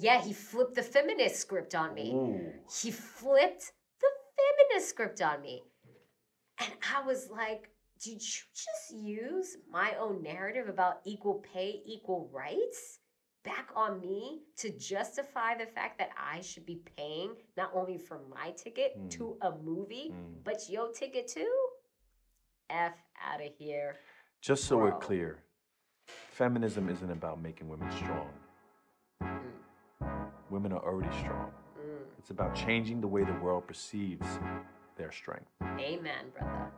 yeah, he flipped the feminist script on me. Ooh. He flipped the feminist script on me. And I was like, did you just use my own narrative about equal pay, equal rights back on me to justify the fact that I should be paying not only for my ticket Mm. to a movie, Mm. but your ticket too? F out of here. Just so we're clear, feminism isn't about making women strong. Women are already strong. mm. It's about changing the way the world perceives their strength. Amen, brother.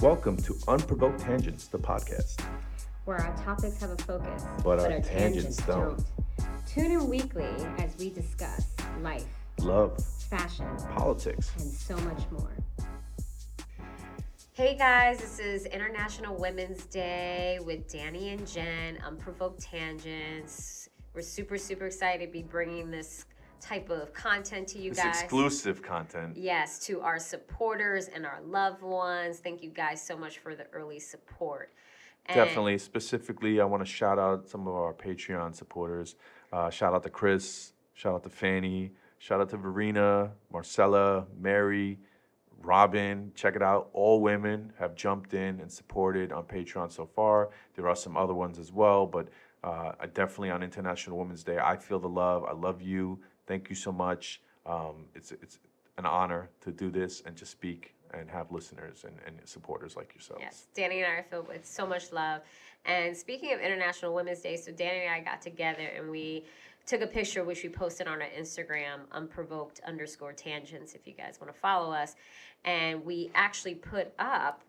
Welcome to Unprovoked Tangents, the podcast. where our topics have a focus, But our tangents don't. Tune in weekly as we discuss life, Love, fashion, politics. and so much more. Hey guys, this is International Women's Day with Danny and Jen, Unprovoked Tangents. We're super, super excited to be bringing this type of content to you This guys. exclusive content. Yes, to our supporters and our loved ones. Thank you guys so much for the early support. And- Definitely. Specifically, I want to shout out some of our Patreon supporters. Uh, shout out to Chris. Shout out to Fanny. Shout out to Verena, Marcella, Mary, Robin. Check it out. All women have jumped in and supported on Patreon so far. There are some other ones as well, but uh, definitely on International Women's Day, I feel the love. I love you. Thank you so much. Um, it's it's an honor to do this and to speak and have listeners and, and supporters like yourselves. Yes, Danny and I are filled with so much love. And speaking of International Women's Day, so Danny and I got together and we took a picture which we posted on our Instagram, unprovoked underscore tangents, if you guys want to follow us. And we actually put up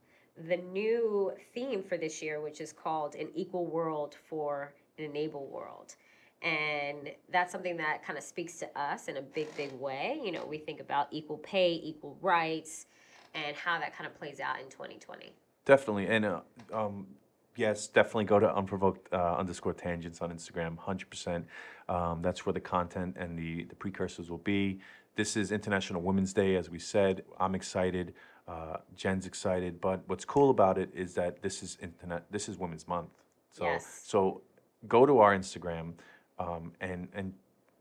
the new theme for this year, which is called An Equal World for an Enable World. And that's something that kind of speaks to us in a big, big way. You know, we think about equal pay, equal rights, and how that kind of plays out in 2020. Definitely, and uh, um, yes, definitely go to unprovoked uh, underscore tangents on Instagram. Hundred percent. Um, that's where the content and the the precursors will be. This is International Women's Day, as we said. I'm excited. Uh, Jen's excited. But what's cool about it is that this is internet. This is Women's Month. So Yes. so go to our Instagram um, and and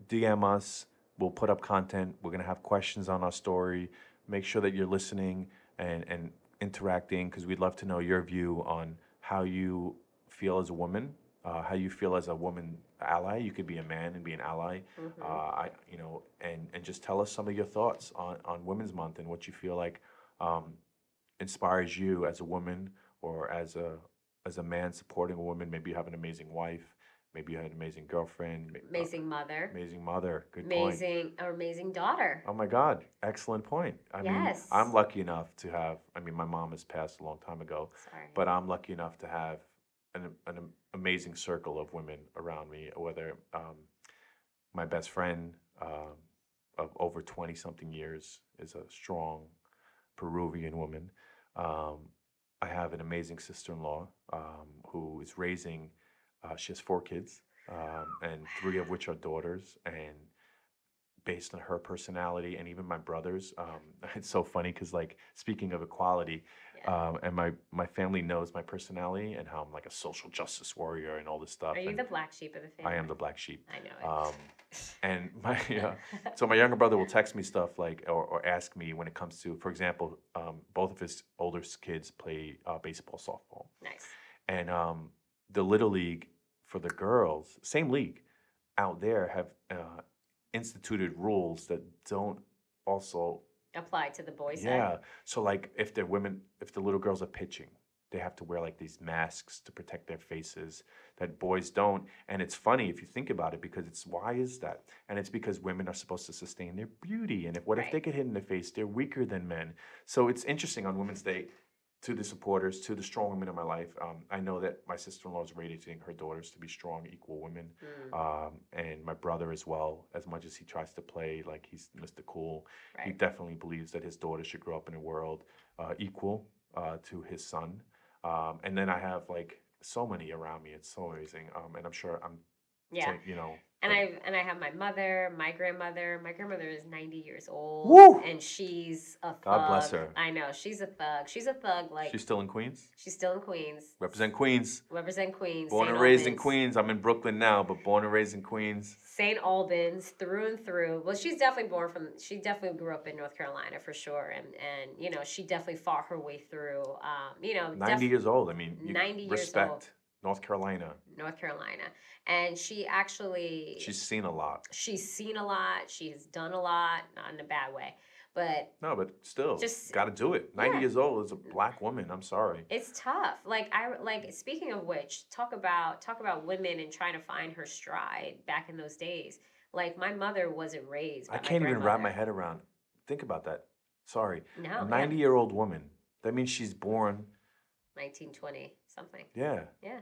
DM us. We'll put up content. We're gonna have questions on our story. Make sure that you're listening and and interacting because we'd love to know your view on how you feel as a woman, uh, how you feel as a woman ally. You could be a man and be an ally. Uh, I, you know, and and just tell us some of your thoughts on on Women's Month and what you feel like um, inspires you as a woman or as a as a man supporting a woman. Maybe you have an amazing wife. Maybe you had an amazing girlfriend. ma- uh, amazing mother, amazing mother. Good point. amazing, or amazing daughter. Oh my God, excellent point. I mean, Yes. I'm lucky enough to have. I mean, my mom has passed a long time ago, Sorry. but I'm lucky enough to have an, an am- amazing circle of women around me. Whether um, my best friend um of over 20 something years is a strong Peruvian woman. Um, I have an amazing sister-in-law um, who is raising. Uh, she has four kids, um, and three of which are daughters, and based on her personality and even my brothers. Um, it's so funny because, like, speaking of equality, Yeah. um, and my my family knows my personality and how I'm like a social justice warrior and all this stuff. Are you and the black sheep of the family? I am the black sheep. I know it. Um, and my yeah, so my younger brother will text me stuff like or, or ask me when it comes to, for example, um, both of his older kids play uh, baseball, softball, nice. and um, the little league for the girls, same league, out there have uh, instituted rules that don't also Apply to the boys. side. yeah. So like if they're women, if the little girls are pitching, they have to wear like these masks to protect their faces that boys don't. And it's funny if you think about it because it's why is that? And it's because women are supposed to sustain their beauty. And if what if they get hit in the face, they're weaker than men. So it's interesting on Women's Day to the supporters, to the strong women in my life. Um, I know that my sister-in-law is raising her daughters to be strong, equal women Mm, um, and my brother as well. As much as he tries to play like he's Mr. Cool, he definitely believes that his daughter should grow up in a world uh, equal uh, to his son. Um, and then I have like so many around me. It's so amazing, um, and I'm sure I'm Yeah. to, you know. And I and I have my mother, my grandmother. My grandmother is ninety years old, Woo! and she's a thug. God bless her. I know she's a thug. She's a thug. Like she's she's, still in Queens. She's still in Queens. Represent Queens. Represent Queens. Born St. and raised in Queens. I'm in Brooklyn now, but born and raised in Queens. St. Albans through and through. Well, she's definitely born from. She definitely grew up in North Carolina for sure, and and you know she definitely fought her way through. Um, you know, 90 def- years old. I mean, you 90 years respect old. North Carolina. North Carolina, and she actually She's seen a lot. she's seen a lot. She has done a lot, not in a bad way, but No, but still, Just- got to do it. 90 yeah. years old is a black woman. I'm sorry. it's tough. Like I like speaking of which, talk about talk about women and trying to find her stride back in those days. Like my mother wasn't raised. By I can't even wrap my head around. Think about that. Sorry. No, a 90 year old woman. That means she's born, nineteen twenty something. yeah. Yeah,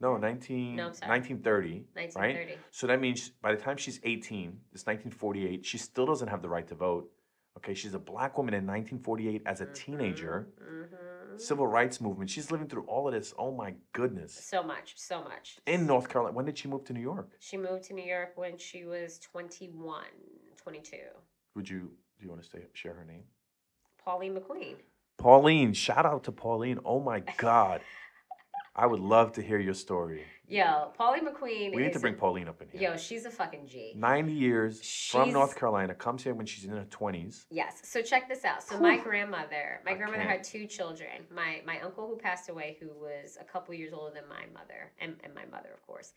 No, 19, No, I'm sorry. 1930. nineteen Right? So that means by the time she's 18, it's 1948, she still doesn't have the right to vote. Okay, she's a black woman in 1948 as a teenager. Mm-hmm. Civil rights movement. She's living through all of this. Oh my goodness. So much, so much. In North Carolina. When did she move to New York? She moved to New York when she was 21, 22. Would you do you want to say share her name? Pauline McQueen. Pauline, shout out to Pauline. Oh my God. I would love to hear your story. Yo, Pauline McQueen We need to bring Pauline up in here. Yo, she's a fucking G. 90 years from North Carolina, comes here when she's in her 20s. Yes. So check this out. So my grandmother, my I grandmother can't. had two children. My my uncle who passed away, who was a couple years older than my mother, and, and my mother, of course.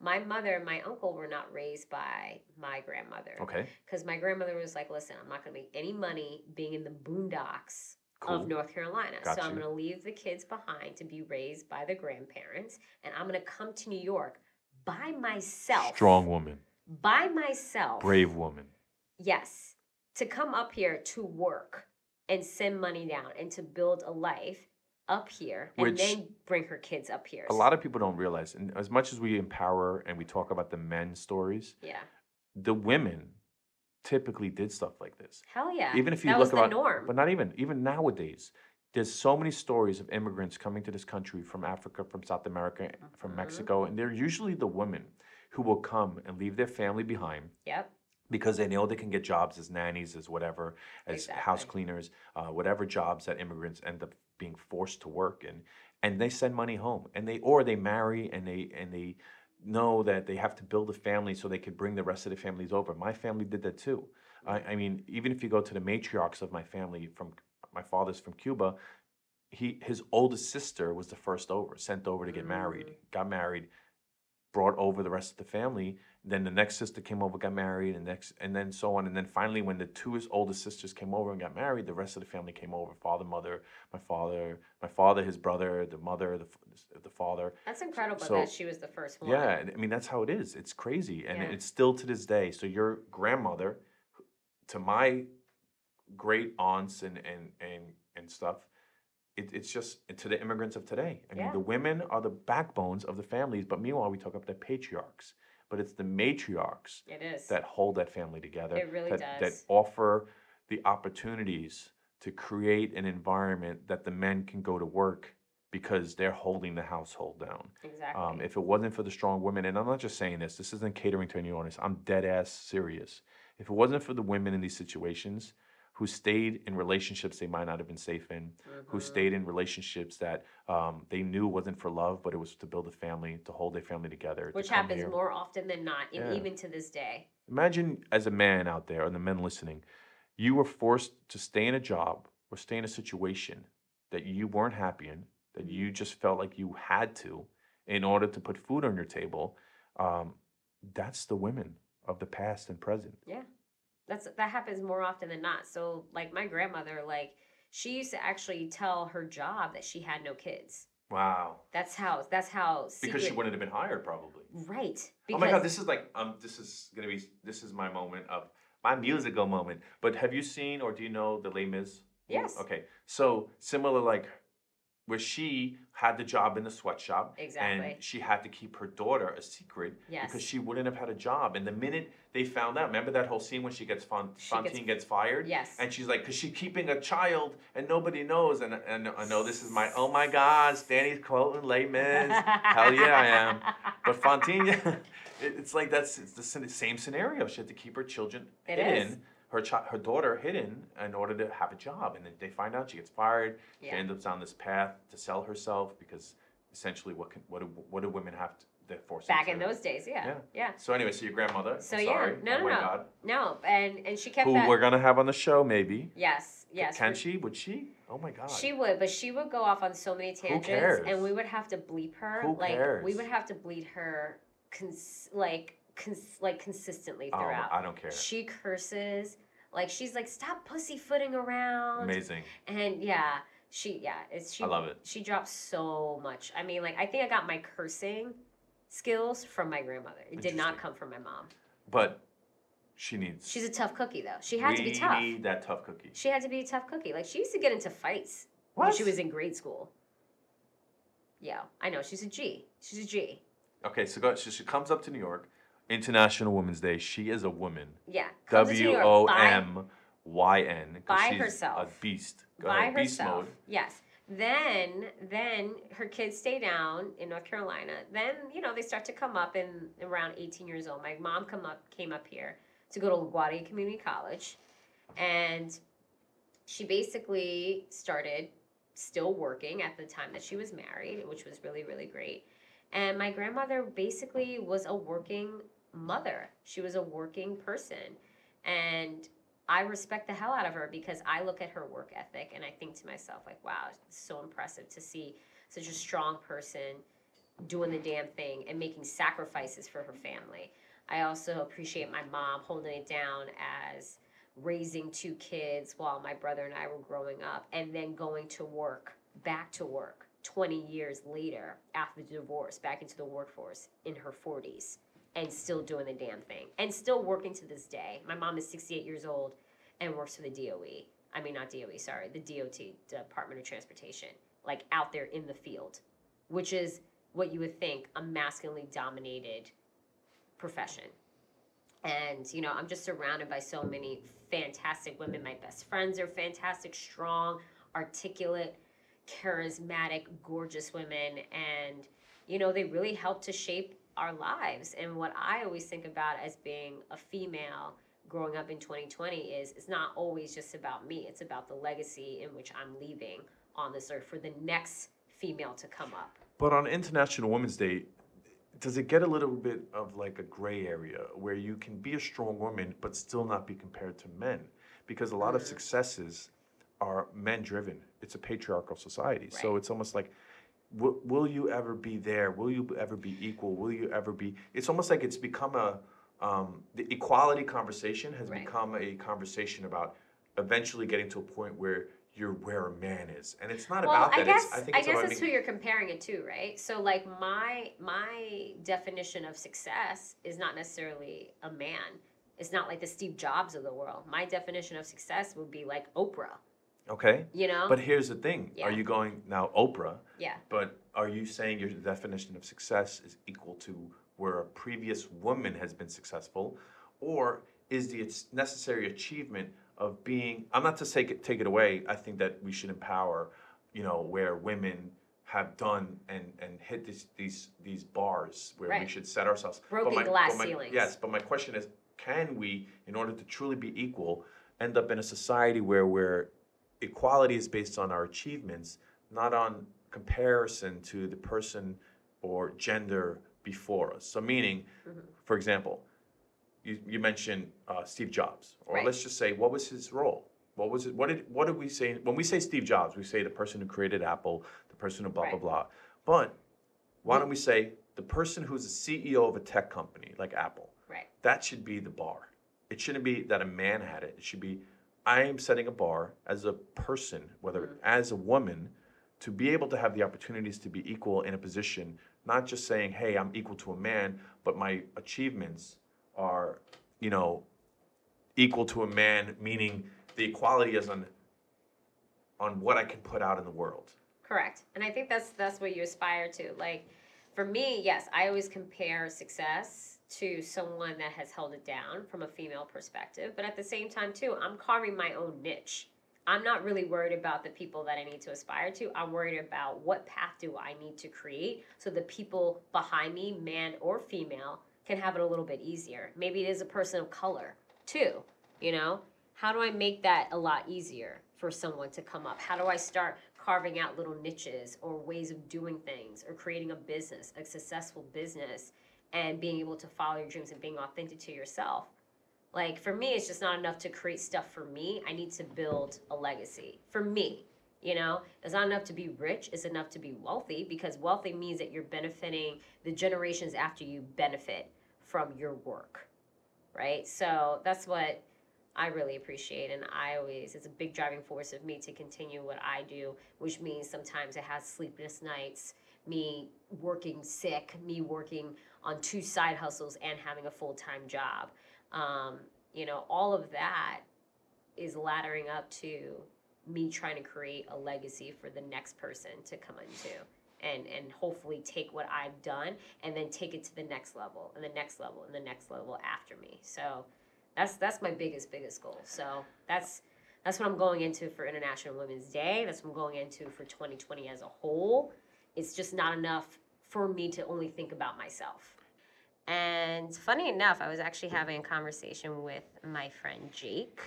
My mother and my uncle were not raised by my grandmother. Okay, Because my grandmother was like, listen, I'm not gonna make any money being in the boondocks cool. of North Carolina. Got so I'm going to leave the kids behind to be raised by the grandparents, and I'm going to come to New York by myself. Strong woman, By myself. brave woman. Yes. To come up here to work and send money down and to build a life up here and then bring her kids up here. A lot of people don't realize, and as much as we empower and we talk about the men's stories, Yeah. the women typically did stuff like this. Hell yeah. Even if you that look was the about, norm. but not even even nowadays. There's so many stories of immigrants coming to this country from Africa, from South America, from Mhm. Mexico, and they're usually the women who will come and leave their family behind Yep. because they know they can get jobs as nannies, as whatever, as house cleaners, uh, whatever jobs that immigrants end up being forced to work in, and they send money home, and they or they marry and they and they know that they have to build a family so they could bring the rest of the families over. My family did that too. I, I mean, even if you go to the matriarchs of my family from my father's from Cuba, he his oldest sister was the first over, sent over to get married, Mm. got married, brought over the rest of the family. Then the next sister came over, got married, and next, and then so on. And then finally, when the two oldest sisters came over and got married, the rest of the family came over. Father, mother, my father, my father, his brother, the mother, the the father. That's incredible so- that she was the first one. Yeah, I mean that's how it is. It's crazy, and Yeah. it's still to this day. So your grandmother, to my great aunts and and and and stuff, it, it's just to the immigrants of today. I mean, Yeah. the women are the backbones of the families, but meanwhile we talk about the patriarchs, but it's the matriarchs It is. that hold that family together. It really that, That offer the opportunities to create an environment that the men can go to work because they're holding the household down. exactly. Um, if it wasn't for the strong women, and I'm not just saying this, this isn't catering to any audience, I'm dead ass serious. If it wasn't for the women in these situations who stayed in relationships they might not have been safe in, who Mhm. stayed in relationships that um, they knew wasn't for love, but it was to build a family, to hold their family together. Which come happens here. more often than not, Yeah. even to this day. Imagine as a man out there, and the men listening, you were forced to stay in a job or stay in a situation that you weren't happy in, that you just felt like you had to in order to put food on your table. Um, that's the women of the past and present. That's that happens more often than not. So like my grandmother, like she used to actually tell her job that she had no kids. Wow. That's how that's how secret, Because she wouldn't have been hired, probably. right. oh my God, this is like um, this is gonna be this is my moment of my musical moment. But have you seen or do you know the Les Mis? Yes. Okay, so similar like where she had the job in the sweatshop Exactly. and she had to keep her daughter a secret Yes. because she wouldn't have had a job. And the minute they found out, remember that whole scene when she gets She Fantine gets- gets, fired? Yes. And she's like, because she's keeping a child and nobody knows. And, and I know this is my, oh my God, Danny's quoting Les Mis. Hell yeah, I am. But Fantine, it's like that's it's the same- same scenario. She had to keep her children It hidden, is. Her chi- her daughter hidden in order to have a job. And then they find out she gets fired. She Yeah. ends up on this path to sell herself because essentially, what can what do what do women have to? They're forced Back in those days, yeah, Yeah. yeah. So anyway, so your grandmother. So yeah, no, oh no, no, God. no, and and she kept Who that. we're gonna have on the show? Maybe. yes, yes. Can she? Would she? Oh my God. She would, but she would go off on so many tangents, cares? and we would have to bleep her. Who like we would have to bleed her, cons- like cons- like consistently oh, throughout. Oh. I don't care. She curses, like she's like, "Stop pussyfooting around." Amazing. And yeah, she yeah, it's she. I love it. She drops so much. I mean, like I think I got my cursing skills from my grandmother. It did not come from my mom. But she needs. She's a tough cookie though. She had to be tough. need that tough cookie. She had to be a tough cookie. Like she used to get into fights when she was in grade school. Yeah, I know. She's a G. She's a G. Okay, so, go, so she comes up to New York, International Women's Day. She is a woman. Yeah. comes to New W York O M Y N. 'cause by she's herself. A beast. Go by ahead, beast herself. mode. Yes. Then, then her kids stay down in North Carolina. Then, you know, they start to come up in around 18 years old. My mom come up, came up here to go to LaGuardia Community College, and she basically started still working at the time that she was married, which was really, really great. And my grandmother basically was a working mother. She was a working person, and I respect the hell out of her because I look at her work ethic and I think to myself, like, wow, it's so impressive to see such a strong person doing the damn thing and making sacrifices for her family. I also appreciate my mom holding it down as raising two kids while my brother and I were growing up and then going to work, back to work 20 years later after the divorce, back into the workforce in her 40s and still doing the damn thing and still working to this day. My mom is 68 years old and works for the DOE. I mean, not DOE, sorry, the DOT, Department of Transportation, like out there in the field, which is what you would think a masculinely dominated profession. And, you know, I'm just surrounded by so many fantastic women. My best friends are fantastic, strong, articulate, charismatic, gorgeous women. And, you know, they really help to shape our lives. And what I always think about as being a female growing up in 2020 is it's not always just about me, it's about the legacy in which I'm leaving on this earth for the next female to come up. But on International Women's Day, does it get a little bit of like a gray area where you can be a strong woman but still not be compared to men? Because a lot of Mm. successes are men driven. It's a patriarchal society. So it's almost like, will, will you ever be there? Will you ever be equal? Will you ever be? It's almost like it's become a, um, the equality conversation has Right. become a conversation about eventually getting to a point where you're where a man is. And it's not well, about I that. guess it's, I think I guess that's me- who you're comparing it to, right? So like my my definition of success is not necessarily a man. It's not like the Steve Jobs of the world. My definition of success would be like Oprah. Okay. You know? But here's the thing: Yeah. Are you going now, Oprah? yeah. But are you saying your definition of success is equal to where a previous woman has been successful, or is the necessary achievement of being? I'm not to take it take it away. I think that we should empower, you know, where women have done and and hit these these these bars where we should set ourselves. Broken my- glass my- ceilings. Yes, but my question is, can we, in order to truly be equal, end up in a society where where equality is based on our achievements, not on comparison to the person or gender before us. So, meaning, Mm-hmm. for example, you, you mentioned uh, Steve Jobs, or Right. let's just say, what was his role? What was it? What did what did we say when we say Steve Jobs? We say the person who created Apple, the person who blah Right. blah blah. But why don't we say the person who's the CEO of a tech company like Apple? Right. That should be the bar. It shouldn't be that a man had it. It should be I am setting a bar as a person, whether Mm-hmm. as a woman, to be able to have the opportunities to be equal in a position, not just saying, hey, I'm equal to a man, but my achievements are, you know, equal to a man, meaning the equality is on on what I can put out in the world. Correct. And I think that's that's what you aspire to. Like for me, yes, I always compare success to someone that has held it down from a female perspective, but at the same time too, I'm carving my own niche. I'm not really worried about the people that I need to aspire to. I'm worried about what path do I need to create so the people behind me, man or female, can have it a little bit easier. Maybe it is a person of color too, you know? How do I make that a lot easier for someone to come up? How do I start carving out little niches or ways of doing things or creating a business, a successful business, and being able to follow your dreams and being authentic to yourself? Like for me, it's just not enough to create stuff for me. I need to build a legacy for me. You know, it's not enough to be rich, it's enough to be wealthy because wealthy means that you're benefiting the generations after you benefit from your work, right? So that's what I really appreciate. And I always, it's a big driving force of me to continue what I do, which means sometimes it has sleepless nights, me working sick, me working on two side hustles and having a full time job. Um, you know, all of that is laddering up to me trying to create a legacy for the next person to come into and and hopefully take what I've done and then take it to the next level and the next level and the next level after me. So that's that's my biggest biggest goal. So that's that's what I'm going into for International Women's Day. That's what I'm going into for 2020 as a whole. It's just not enough for me to only think about myself. And funny enough, I was actually having a conversation with my friend Jake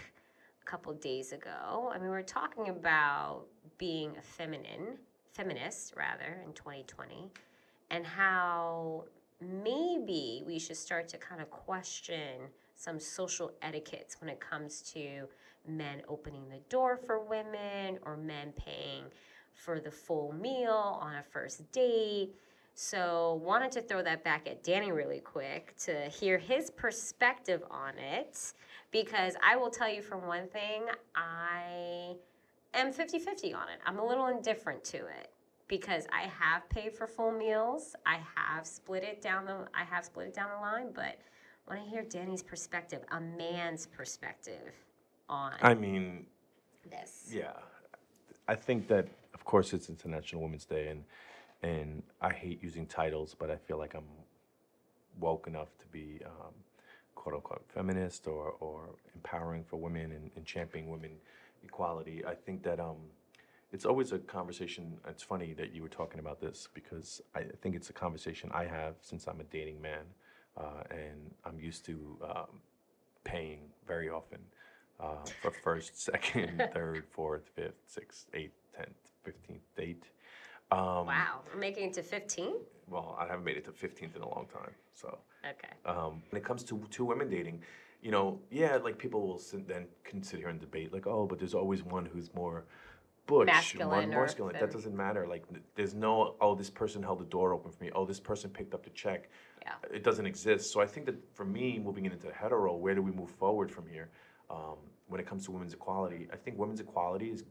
a couple days ago. I mean, we were talking about being a feminine, feminist rather, in 2020, and how maybe we should start to kind of question some social etiquettes when it comes to men opening the door for women or men paying for the full meal on a first date. So, wanted to throw that back at Danny really quick to hear his perspective on it because I will tell you from one thing, I am 50 50 on it. I'm a little indifferent to it because I have paid for full meals. I have split it down the I have split it down the line, but I want to hear Danny's perspective, a man's perspective on I mean, this. yeah, I think that of course it's International Women's Day, and and I hate using titles, but I feel like I'm woke enough to be um, quote unquote feminist or or empowering for women and, and championing women equality. I think that um, it's always a conversation. It's funny that you were talking about this because I think it's a conversation I have since I'm a dating man, uh, and I'm used to um, paying very often uh, for first, second, third, fourth, fifth, sixth, eighth, tenth, fifteenth date. Um, Wow, we're making it to 15? Well, I haven't made it to fifteenth in a long time, so. Okay. Um, when it comes to two women dating, you know, yeah, like people will sit, then can sit here and debate, like, oh, but there's always one who's more butch, Masculine one or masculine. fem- That doesn't matter. Like, there's no, oh, this person held the door open for me. Oh, this person picked up the check. Yeah. It doesn't exist. So I think that for me, moving into hetero, where do we move forward from here? Um, when it comes to women's equality, I think women's equality is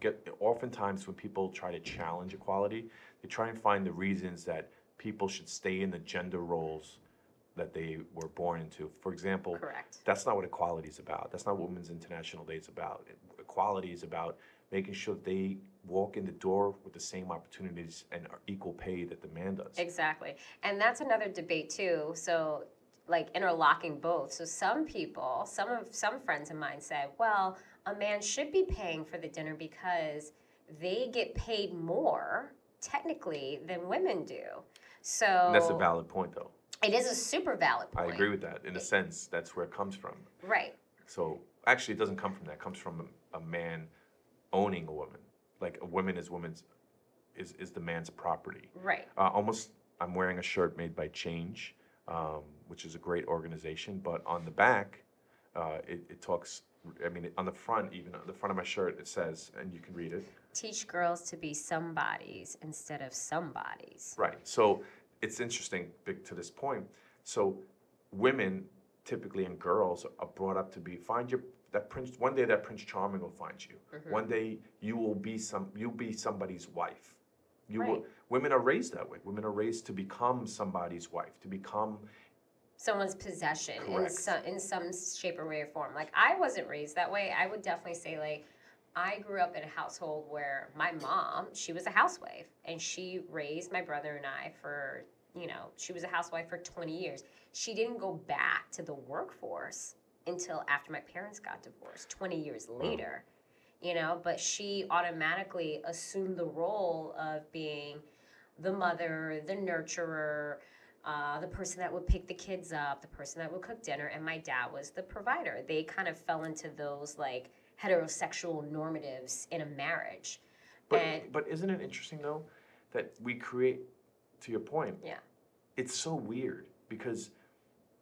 get oftentimes when people try to challenge equality, they try and find the reasons that people should stay in the gender roles that they were born into. For example, Correct. that's not what equality is about. That's not what Women's International Day is about. Equality is about making sure that they walk in the door with the same opportunities and equal pay that the man does. Exactly. And that's another debate too. So like interlocking both. So some people, some of some friends of mine said, well, a man should be paying for the dinner because they get paid more technically than women do. So that's a valid point, though. it is a super valid point. I agree with that. In a sense, that's where it comes from. Right. So actually, it doesn't come from that. It comes from a, a man owning a woman. Like a woman is woman's is is the man's property. Right. Uh, almost, I'm wearing a shirt made by Change, um, which is a great organization. But on the back, uh, it, it talks. I mean, on the front, even on the front of my shirt, it says, and you can read it. Teach girls to be somebodies instead of somebodies. Right. So it's interesting to this point. So women typically and girls are brought up to be find your that prince one day that prince charming will find you. Mm-hmm. One day you will be some you'll be somebody's wife. You will women are raised that way. Women are raised to become somebody's wife, to become someone's possession in some in some shape or way or form. Like I wasn't raised that way. I would definitely say like I grew up in a household where my mom, she was a housewife and she raised my brother and I for, you know, she was a housewife for 20 years. She didn't go back to the workforce until after my parents got divorced, 20 years later. You know, but she automatically assumed the role of being the mother, the nurturer, uh, the person that would pick the kids up, the person that would cook dinner, and my dad was the provider. They kind of fell into those like heterosexual normatives in a marriage. But and but isn't it interesting though that we create to your point? Yeah. It's so weird because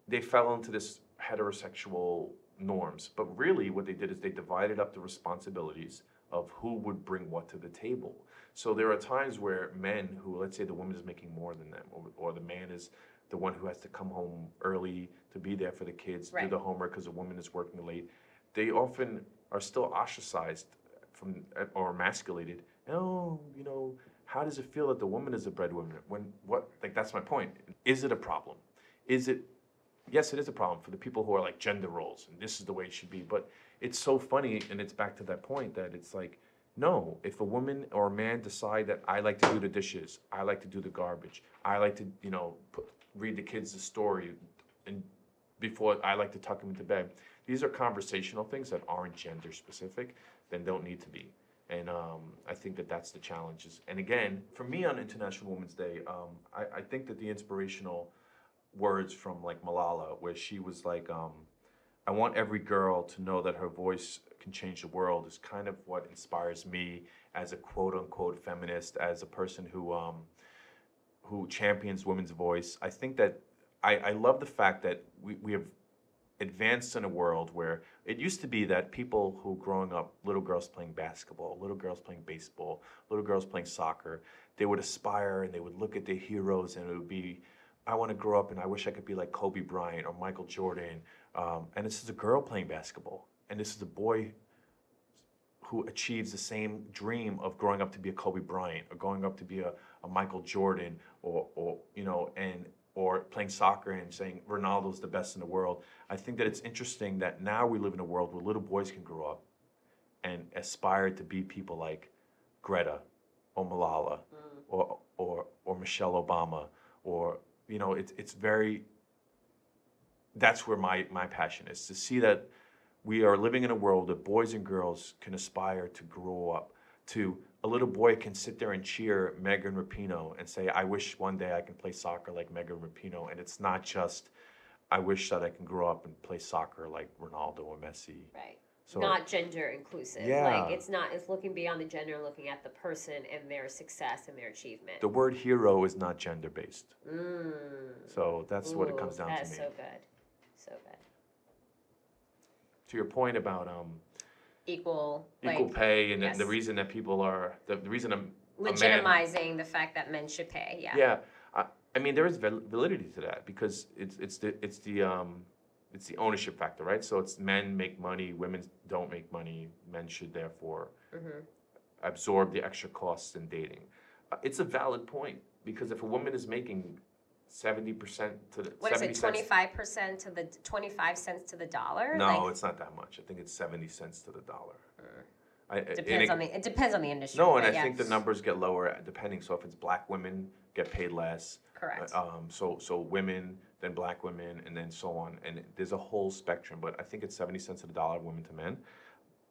they fell into this heterosexual norms, but really what they did is they divided up the responsibilities of who would bring what to the table. So there are times where men who, let's say the woman is making more than them, or, or the man is the one who has to come home early to be there for the kids, do the homework because the woman is working late. They often are still ostracized from uh, or emasculated. Oh, you know, how does it feel that the woman is a breadwinner? When what? Like that's my point. Is it a problem? Is it? Yes, it is a problem for the people who are like gender roles and this is the way it should be. But it's so funny, and it's back to that point that it's like, no, if a woman or a man decide that I like to do the dishes, I like to do the garbage, I like to, you know, put, read the kids the story, and before I like to tuck them into bed. These are conversational things that aren't gender specific, then don't need to be. And um, I think that that's the challenges. And again, for me on International Women's Day, um, I, I think that the inspirational words from like Malala, where she was like, um, I want every girl to know that her voice can change the world, is kind of what inspires me as a quote unquote feminist, as a person who um, who champions women's voice. I think that I, I love the fact that we, we have advanced in a world where it used to be that people who growing up, little girls playing basketball, little girls playing baseball, little girls playing soccer, they would aspire and they would look at their heroes and it would be, I want to grow up and I wish I could be like Kobe Bryant or Michael Jordan. Um, and this is a girl playing basketball. And this is a boy who achieves the same dream of growing up to be a Kobe Bryant or growing up to be a, a Michael Jordan or, or you know and or playing soccer and saying Ronaldo's the best in the world. I think that it's interesting that now we live in a world where little boys can grow up and aspire to be people like Greta or Malala mm. or, or or Michelle Obama or you know it's it's very that's where my my passion is to see that we are living in a world that boys and girls can aspire to grow up to a little boy can sit there and cheer Megan Rapinoe and say, I wish one day I can play soccer like Megan Rapinoe. And it's not just, I wish that I can grow up and play soccer like Ronaldo or Messi. right. So not gender inclusive. Yeah. Like it's not it's looking beyond the gender, looking at the person and their success and their achievement. the word hero is not gender based. mm. So that's what it comes down That's to me. so good. So good. To your point about um, Equal equal like pay and the- the reason that people are, the, the reason I'm, man- legitimizing the fact that men should pay. Yeah. Yeah, I, I mean there is val- validity to that because it's it's the it's the um it's the ownership factor, right? So it's men make money, women don't make money. Men should therefore hmm absorb the extra costs in dating. Uh, it's a valid point because if a woman is making seventy percent to the What is it? Twenty five percent to the twenty five cents to the dollar? No, Like, it's not that much. I think it's seventy cents to the dollar. Mm. I, depends it- on the it depends on the industry. no, and I yeah, think the numbers get lower depending. So if it's black women get paid less, correct. Um, so, so women, then black women, and then so on. And there's a whole spectrum, but I think it's 70 cents to the dollar, women to men.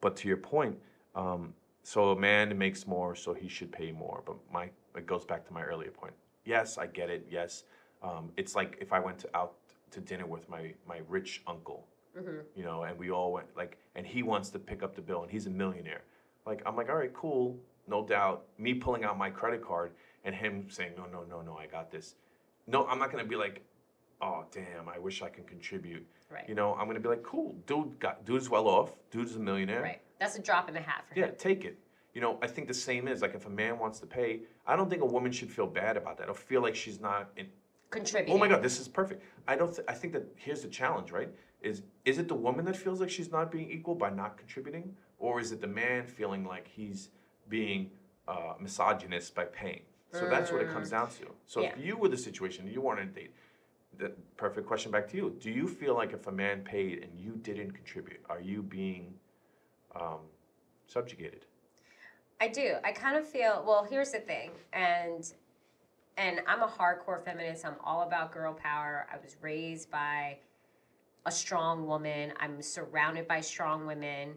But to your point, um, so a man makes more, so he should pay more. But my, it goes back to my earlier point. Yes, I get it. Yes. Um, it's like if I went to, out to dinner with my, my rich uncle, hmm you know, and we all went like, and he wants to pick up the bill and he's a millionaire. Like, I'm like, all right, cool, no doubt. Me pulling out my credit card and him saying, no, no, no, no, I got this. No, I'm not gonna be like, oh, damn, I wish I can contribute. Right. You know, I'm gonna be like, cool, dude, got, dude's well off, dude's a millionaire. Right. That's a drop in the hat for Yeah, him. take it. You know, I think the same is like if a man wants to pay, I don't think a woman should feel bad about that or feel like she's not in, Contributing. Oh my God, this is perfect. I don't. Th- I think that here's the challenge, right? Is is it the woman that feels like she's not being equal by not contributing, or is it the man feeling like he's being uh, misogynist by paying? So that's what it comes down to. So if you were the situation, you wanted to date. The perfect question back to you: Do you feel like if a man paid and you didn't contribute, are you being um, subjugated. I do. I kind of feel well, here's the thing. And and I'm a hardcore feminist. I'm all about girl power. I was raised by a strong woman. I'm surrounded by strong women.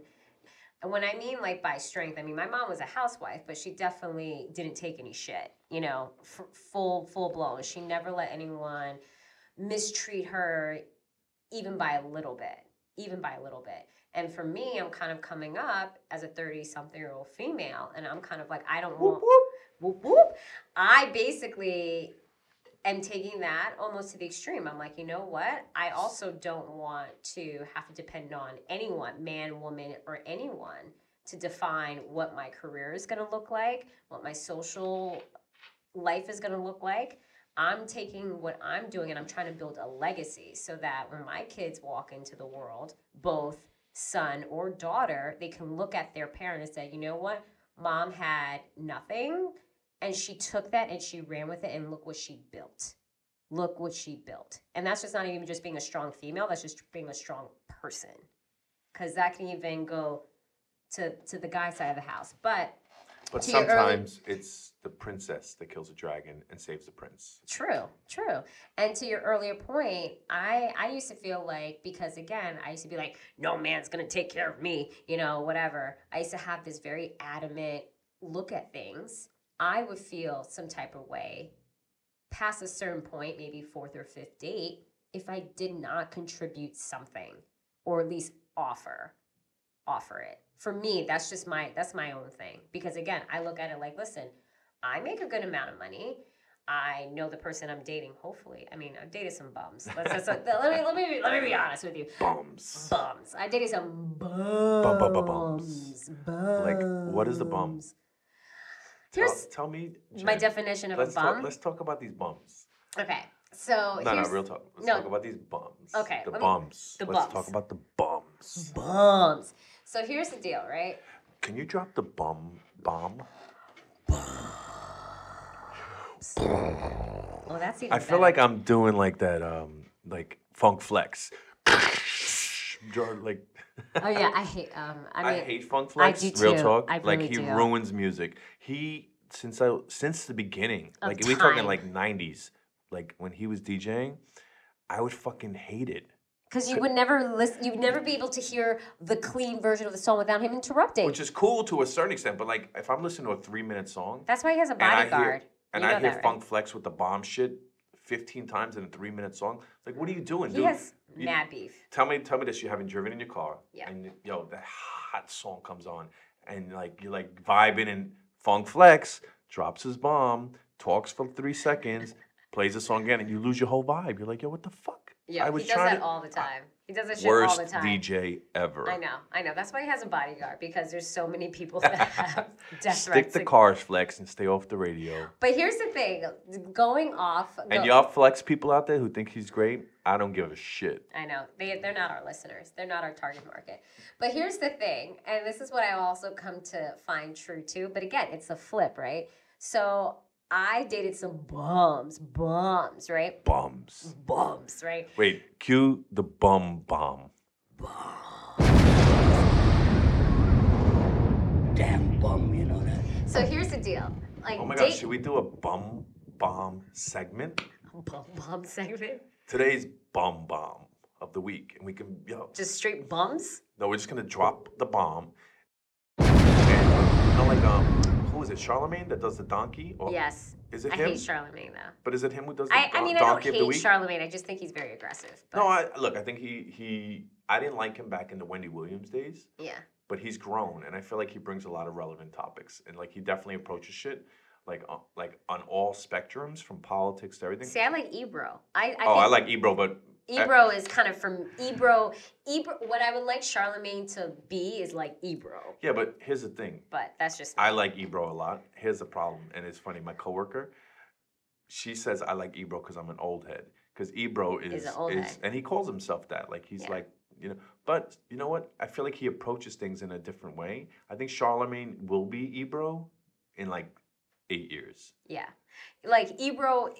And when I mean like by strength, I mean my mom was a housewife, but she definitely didn't take any shit. You know, f- full full blown. She never let anyone mistreat her, even by a little bit, even by a little bit. And for me, I'm kind of coming up as a 30 something year old female, and I'm kind of like, I don't want. Whoop, whoop. I basically am taking that almost to the extreme. I'm like, you know what? I also don't want to have to depend on anyone, man, woman, or anyone, to define what my career is going to look like, what my social life is going to look like. I'm taking what I'm doing and I'm trying to build a legacy so that when my kids walk into the world, both son or daughter, they can look at their parent and say, you know what? Mom had nothing and she took that and she ran with it and look what she built look what she built and that's just not even just being a strong female that's just being a strong person because that can even go to to the guy side of the house but But To your early- sometimes it's the princess that kills a dragon and saves the prince. True, true. And to your earlier point, I I used to feel like because again, I used to be like, no man's gonna take care of me, you know, whatever. I used to have this very adamant look at things. I would feel some type of way past a certain point, maybe fourth or fifth date, if I did not contribute something or at least offer offer it. For me, that's just my that's my own thing because again, I look at it like, listen, I make a good amount of money. I know the person I'm dating. Hopefully, I mean, I've dated some bums. Let's, let's, let me let me let me be honest with you. Bums. Bums. I dated some bu- bu- bums. bums. Like, what is the bum? Bums. Tell, tell me. my definition of let's a bum. Talk, let's talk about these bums. okay, so No, here's no, real talk. Let's no. talk about these bums. Okay, The me- bums. the let's bums. talk about the bums. bums. So here's the deal, right? Can you drop the bum bomb? Well, that's even. I feel better. like I'm doing like that, um, like funk flex. Draw- like Oh yeah, I hate. Um, I mean, I hate Funk I Flex. do Real too. talk. I like he do. ruins music. He since I since the beginning, Of like we talking like '90s, like when he was DJing, I would fucking hate it. Because you would never listen, you would never be able to hear the clean version of the song without him interrupting. Which is cool to a certain extent, but like if I'm listening to a three minute song That's why he has a and I bodyguard. hear and I hear that, right? Funk Flex with the bomb shit 15 times in a three minute song, like what are you doing, He dude? has You- mad beef. Tell me, tell me this: you haven't driven in your car, Yeah. and yo, that hot song comes on, and like you're like vibing, and Funk Flex drops his bomb, talks for three seconds, plays the song again, and you lose your whole vibe. You're like, yo, what the fuck? Yeah, I was he does trying that to- all the time. He does that shit Worst all the time. DJ ever. I know, I know. That's why he has a bodyguard because there's so many people that have death Stick threats. to cars, Flex, and stay off the radio. But here's the thing: going off. And go- y'all Flex people out there who think he's great, I don't give a shit. I know they they're not our listeners. They're not our target market. But here's the thing, and this is what I also come to find true too. But again, it's a flip, right? So I dated some bums, bums, right? Bums. Bums, right? Wait, cue the bum bomb. Bum. Damn bum, you know that? So here's the deal. Like Oh my date god, should we do a bum bomb segment? bum bum segment, Today's bum bomb of the week, and we can yo. just straight bums. No, we're just gonna drop the bomb. And, you know, like um, who is it? Charlemagne that does the donkey? Or Yes, Is it I him? hate Charlemagne though. But is it him who does the I, I mean I don't donkey of the hate week? Charlemagne. I just think he's very aggressive. But no, I look. I think he he. I didn't like him back in the Wendy Williams days, yeah, but he's grown, and I feel like he brings a lot of relevant topics, and like he definitely approaches shit like uh, like on all spectrums from politics to everything. see, I like Ebro. I, I oh, think I like Ebro, but Uh, Ebro is kind of from Ebro. Ebro. What I would like Charlemagne to be is like Ebro, yeah, but here's the thing. but that's just I like Ebro a lot. Here's the problem, and it's funny. My coworker, she says I like Ebro because I'm an old head. Because Ebro is old head. and he calls himself that. Like he's Yeah. like you know. But you know what? I feel like he approaches things in a different way. I think Charlemagne will be Ebro in like eight years. yeah, like Ebro.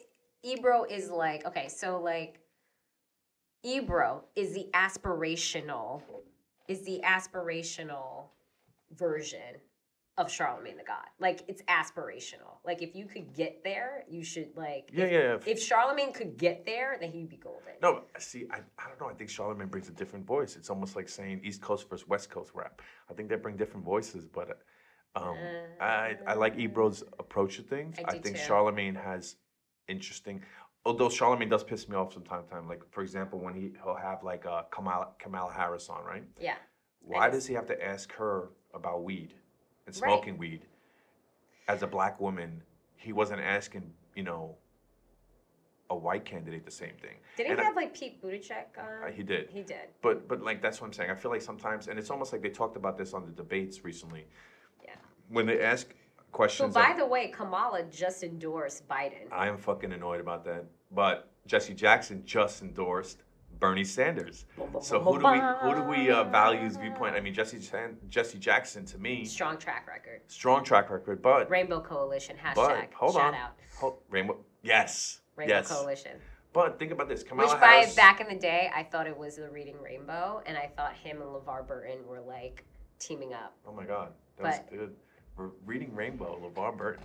Ebro is like okay, so like Ebro is the aspirational, is the aspirational version of Charlemagne the God. Like it's aspirational. Like if you could get there, you should like. Yeah, if, yeah. yeah. If Charlemagne could get there, then he'd be golden. No, see, I, I don't know. I think Charlemagne brings a different voice. It's almost like saying East Coast versus West Coast rap. I think they bring different voices, but um, I I like Ebro's approach to things. I do think too. Charlemagne has interesting. Although Charlemagne does piss me off from time to time. Like for example, when he he'll have like uh, Kamala Kamala Harris on, right? Yeah. Why does he have to ask her about weed and Right. smoking weed? As a black woman, he wasn't asking, you know, a white candidate the same thing. Did And he I- have like Pete Buttigieg on? Uh, he did. He did. But but like that's what I'm saying. I feel like sometimes, and it's almost like they talked about this on the debates recently. Yeah. When they ask So by the way, Kamala just endorsed Biden. I am fucking annoyed about that. But Jesse Jackson just endorsed Bernie Sanders. So who do we who do we uh, values viewpoint? I mean Jesse San- Jesse Jackson to me Strong track record. strong track record, but Rainbow Coalition hashtag. but hold shout on, out. Hold, Rainbow yes Rainbow yes. Coalition. But think about this, Kamala Which by Harris. back in the day, I thought it was the Reading Rainbow, and I thought him and LeVar Burton were like teaming up. oh my God, that was good. We're reading Rainbow, LeVar Burton.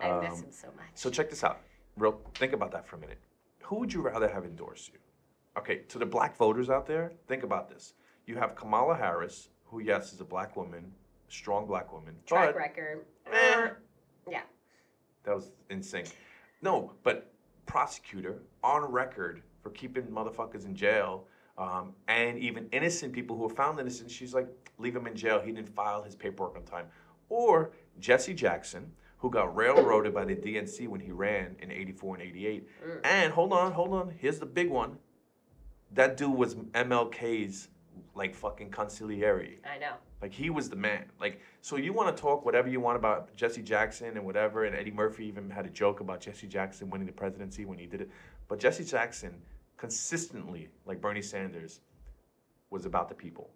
I miss Um, him so much. So check this out. Real think about that for a minute. Who would you rather have endorse you? Okay, to the black voters out there, think about this. You have Kamala Harris, who yes is a black woman, strong black woman, track but record. eh, Yeah. that was insane. No, but prosecutor on record for keeping motherfuckers in jail, um, and even innocent people who are found innocent. She's like, leave him in jail. He didn't file his paperwork on time. Or Jesse Jackson, who got railroaded by the DNC when he ran in '84 and '88. Mm. And hold on, hold on. Here's the big one. That dude was MLK's like fucking consigliere. I know. Like he was the man. Like so, you want to talk whatever you want about Jesse Jackson and whatever. And Eddie Murphy even had a joke about Jesse Jackson winning the presidency when he did it. But Jesse Jackson consistently, like Bernie Sanders, was about the people.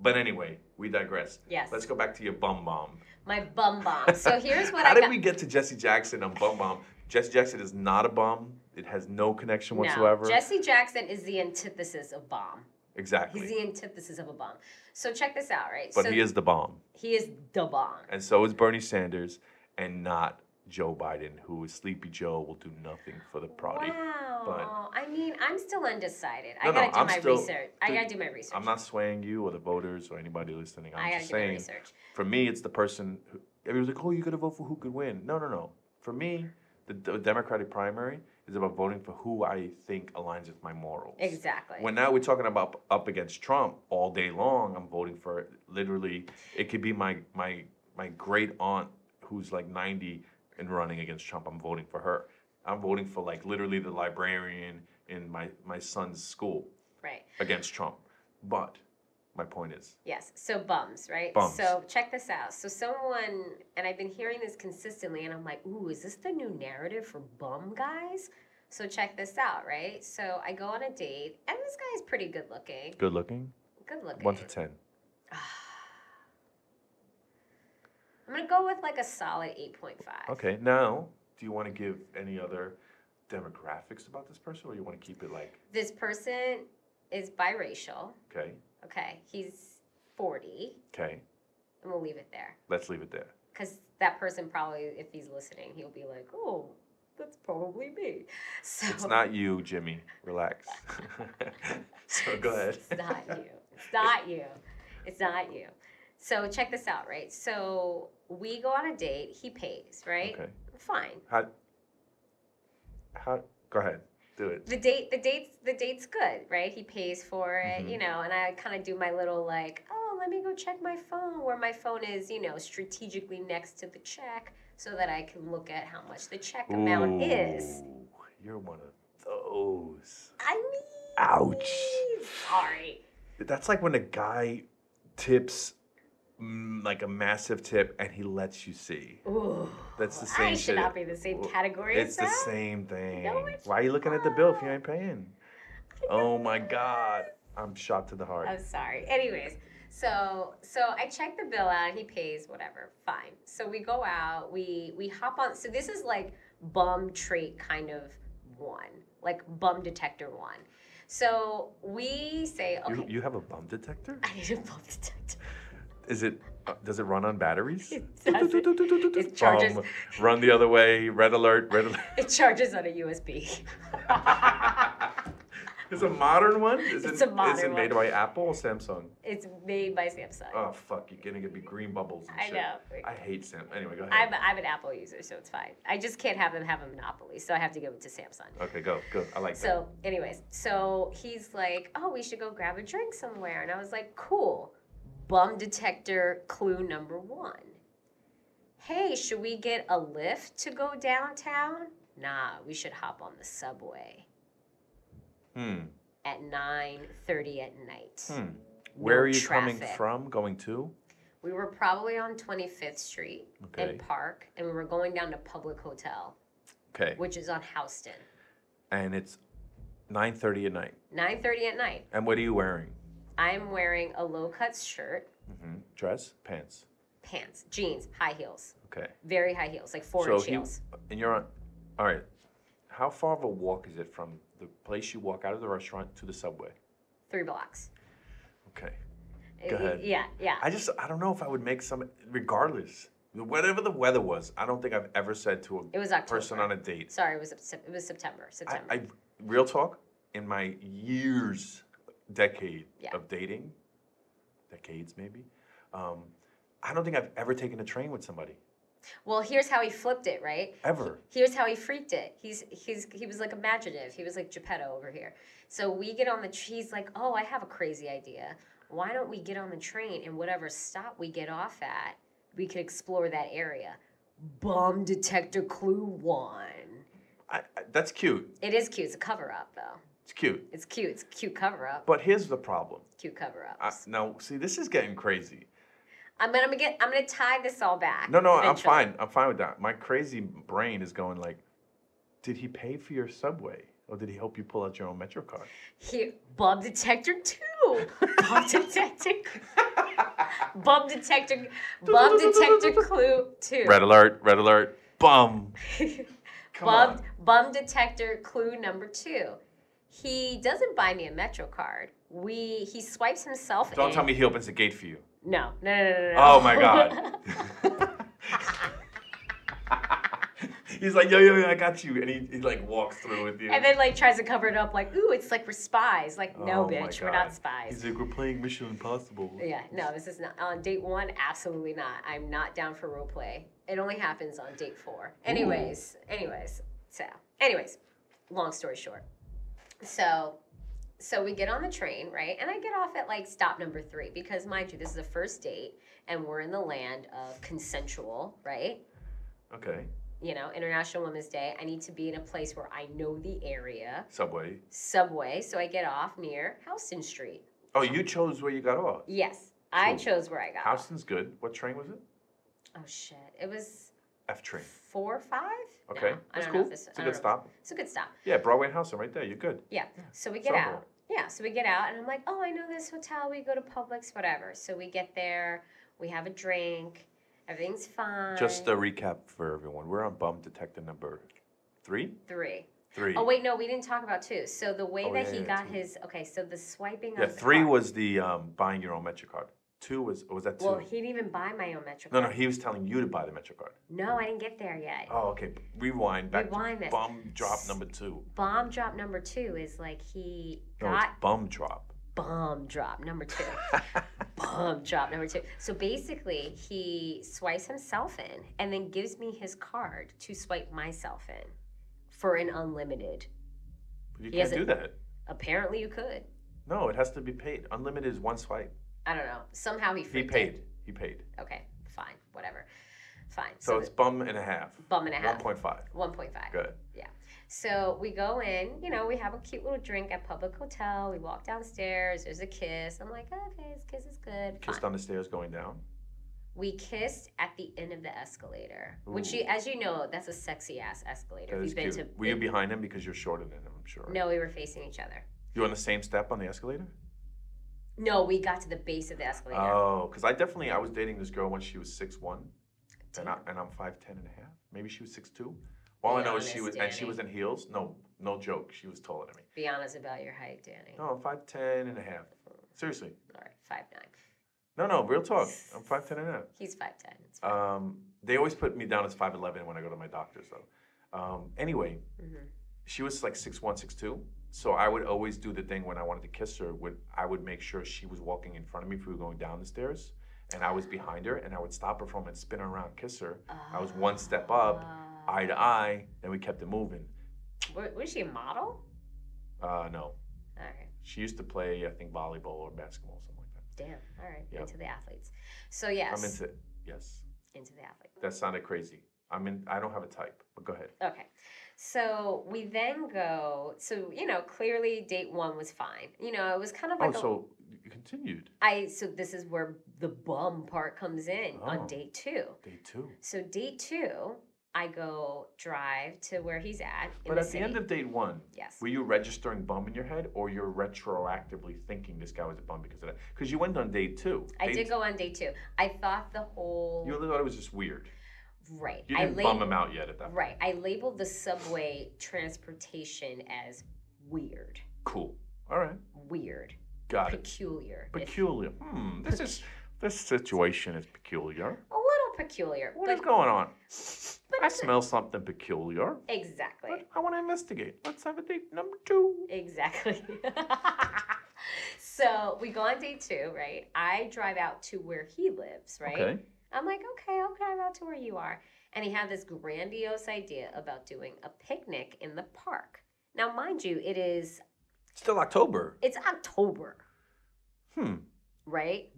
But anyway, we digress. Yes. Let's go back to your bum bomb. My bum bomb. So here's what How I did got. we get to Jesse Jackson on bum bomb? Jesse Jackson is not a bum. It has no connection whatsoever. No, Jesse Jackson is the antithesis of bomb. exactly. He's the antithesis of a bomb. So check this out, right? but so he is the bomb. he is the bomb. And so is Bernie Sanders, and not Joe Biden, who is Sleepy Joe, will do nothing for the party. Wow. I mean, I'm still undecided. I No, no, gotta do I'm my still- research. I gotta do my research. I'm not swaying you or the voters or anybody listening. I'm I gotta just do my saying, research. for me, it's the person who everyone's like, oh, you gotta vote for who could win. No, no, no. For me, the, the Democratic primary is about voting for who I think aligns with my morals. Exactly. When now we're talking about up against Trump all day long, I'm voting for literally. It could be my my my great aunt who's like 90 and running against Trump. I'm voting for her. I'm voting for like literally the librarian in my my son's school right. against Trump. But my point is, Yes. So bums, right? Bums. So check this out. So someone, and I've been hearing this consistently, and I'm like, ooh, is this the new narrative for bum guys? So check this out, right? So I go on a date, and this guy is pretty good looking. good looking, Good looking. one to ten. Ah. I'm gonna go with like a solid 8.5. Okay, now do you want to give any other demographics about this person, or you want to keep it like This person is biracial. okay, Okay, he's 40, okay? and we'll leave it there. Let's leave it there. Because that person probably, if he's listening, he'll be like, oh, that's probably me. So It's not you, Jimmy. Relax. so go ahead. It's not you. It's not you. It's not you. So check this out, right? So we go on a date. He pays, right? Okay. Fine. How? How? Go ahead. Do it. The date, the date's, the date's good, right? He pays for it, Mhm. you know, and I kind of do my little like, oh, let me go check my phone, where my phone is, you know, strategically next to the check, so that I can look at how much the check amount is. You're one of those. I mean, Ouch. Sorry. That's like when a guy tips like a massive tip and he lets you see. Ooh. That's the same. I should shit. not be the same category It's the same thing. No, Why are you looking at the bill if you ain't paying? Oh my God. I'm shot to the heart. I'm sorry. Anyways, so so I check the bill out. He pays whatever. Fine. So we go out. We we hop on. So this is like bum trait kind of one, like bum detector one. So we say, okay, You, you have a bum detector? I need a bum detector. Is it? uh, Does it run on batteries? It doesn't. It charges-. Run the other way. Red alert. Red alert. It charges on a USB. It's a modern one. Is It's it, a modern Is it made one. by Apple or Samsung? it's made by Samsung. Oh fuck! You're gonna be green bubbles. And I shit. know. I hate Sam. Anyway, go ahead. I'm, I'm an Apple user, so it's fine. I just can't have them have a monopoly, so I have to give it to Samsung. okay, go. Go. I like that. So, anyways, so he's like, "Oh, we should go grab a drink somewhere," and I was like, "Cool." Bum detector clue number one. Hey, should we get a lift to go downtown? Nah, we should hop on the subway Hmm. at nine thirty at night. Hmm. Where are you coming from? Going to? We were probably on Twenty Fifth Street Okay. in Park, and we were going down to Public Hotel, Okay. which is on Houston. And it's 9:30 at night. Nine thirty at night. And what are you wearing? I'm wearing a low cut shirt, hmm Dress, pants. pants, jeans, high heels, Okay. very high heels, like four so inch he, heels. and you're on. All right. How far of a walk is it from the place you walk out of the restaurant to the subway? Three blocks. Okay. Uh, Go ahead. Yeah, yeah. I just I don't know if I would make some regardless. Whatever the weather was, I don't think I've ever said to a It was October. person on a date. Sorry, it was it was September. I, September. I real talk in my years, decade Yeah. of dating, decades maybe. Um, I don't think I've ever taken a train with somebody well, here's how he flipped it, right? ever. Here's how he freaked it. He's he's he was like imaginative. He was like Geppetto over here. So we get on the he's like, "Oh, I have a crazy idea. Why don't we get on the train and whatever stop we get off at, we could explore that area." Bomb detector clue 1. I, I, that's cute. It is cute. It's a cover up though. It's cute. It's cute. It's a cute cover up. But here's the problem. Cute cover I, ups. now, see, this is getting crazy. I'm gonna get. I'm gonna tie this all back. No, no, I'm fine. I'm fine with that. My crazy brain is going like, did he pay for your subway, or did he help you pull out your own Metro card? Here, bomb detector two. Bomb detector. bomb detector. Bomb detector clue two. Red alert! Red alert! Bum! Come Bum, on. bum detector clue number two. He doesn't buy me a Metro card. We he swipes himself Don't in. tell me he opens the gate for you. No, no, no, no, no. Oh my god. He's like, yo, yo, yo, I got you. And he, he like walks through with you. and then like tries to cover it up like, ooh, it's like we're spies. Like, no, Oh bitch, we're not spies. He's like, we're playing Mission Impossible. Yeah, no, this is not on date one. Absolutely not. I'm not down for role play. It only happens on date four. Anyways, anyways, so anyways, long story short, so so we get on the train, right? And I get off at like stop number three because mind you, this is the first date, and we're in the land of consensual, right? Okay. You know, International Women's Day. I need to be in a place where I know the area. Subway. Subway, so I get off near Houston Street. Oh, you chose where you got off. Yes, I chose where I got. off. Houston's good. What train was it? Oh shit! It was F train. four or five. Okay. No, I That's don't cool. this, It's a good know. stop. It's a good stop. Yeah, Broadway and Houston right there. You're good. Yeah. So we get Soho. out. Yeah. So we get out, and I'm like, oh, I know this hotel. We go to Publix, whatever. So we get there. We have a drink. Everything's fine. Just a recap for everyone. We're on bum detector number three? three. Three. Oh wait, no, we didn't talk about two. So the way Oh, that yeah, he yeah, got two. his okay. So the swiping. Yeah, of the three card- was the um, buying your own Metro card. Two was, or was that two? Well, he didn't even buy my own Metro. no, no, he was telling you to buy the Metro card. No, I didn't get there yet. Oh, okay. Rewind back Rewind to this. bum drop number two. Bomb drop number two is like he No, got it's bum drop. bomb drop number two. bomb drop number two. So basically, he swipes himself in and then gives me his card to swipe myself in for an unlimited. you He can't do that. Apparently, you could. No, it has to be paid. Unlimited is one swipe. I don't know. Somehow he He freaked paid. It. He paid. Okay, fine, whatever. Fine. So, it's bum and a half. bum and a half. 1.5. 1.5. Good. Yeah. So we go in, you know, we have a cute little drink at Public Hotel. We walk downstairs. There's a kiss. I'm like, oh, okay, this kiss is good. Kissed fine. on the stairs going down. We kissed at the end of the escalator, which, Ooh. you, as you know, that's a sexy ass escalator. That If is you've been cute. to, Were you behind him because you're shorter than him, I'm sure. no, we were facing each other. You on the same step on the escalator? No, we got to the base of the escalator. Oh, because I definitely, I was dating this girl when she was 6'1", and, I, and I'm 5'10 and a half. Maybe she was 6'2". All I Be know is she was, and she Danny. was in heels. No, no joke. She was taller than me. Be honest about your height, Danny. No, I'm 5'10 and a half. Seriously. All right, five nine. No, no, real talk. I'm five ten and a half. He's five ten. It's fine. Um, they always put me down as five eleven when I go to my doctors, though. Um, anyway, Mhm. she was like six one, six two. So I would always do the thing when I wanted to kiss her. Would I would make sure she was walking in front of me if we were going down the stairs, and I was behind her, and I would stop her from and spin her around, kiss her. I was one step up, Ah. eye to eye, then we kept it moving. Was she a model? Uh, no, All right. she used to play, I think, volleyball or basketball, something like that. Damn. All right. Yep. Into the athletes. So yes. I'm into yes. into the athlete. That sounded crazy. I'm in. I don't have a type, but go ahead. Okay. So we then go. So you know, clearly date one was fine. You know, it was kind of Oh, like a, so you continued I. So this is where the bum part comes in Oh. on date two. day two. So date two, I go drive to where he's at. But the at the city. end of date one, yes, were you registering bum in your head, or you're retroactively thinking this guy was a bum because of that? Because you went on date two. I Date- did go on date two. I thought the whole You only thought it was just weird. Right. You I didn't lab- bum him out yet at that. point. Right. I labeled the subway transportation as weird, Cool. All right. weird, Got it. peculiar. Peculiar. Hmm. This is this situation is peculiar. a little peculiar. What is going on? I smell something peculiar. Exactly. But I want to investigate. Let's have a date number two. Exactly. so we go on day two, right? I drive out to where he lives, right? Okay. I'm like, okay, I'll drive out to where you are. And he had this grandiose idea about doing a picnic in the park. Now, mind you, it is Still October. it's October, Hmm. right?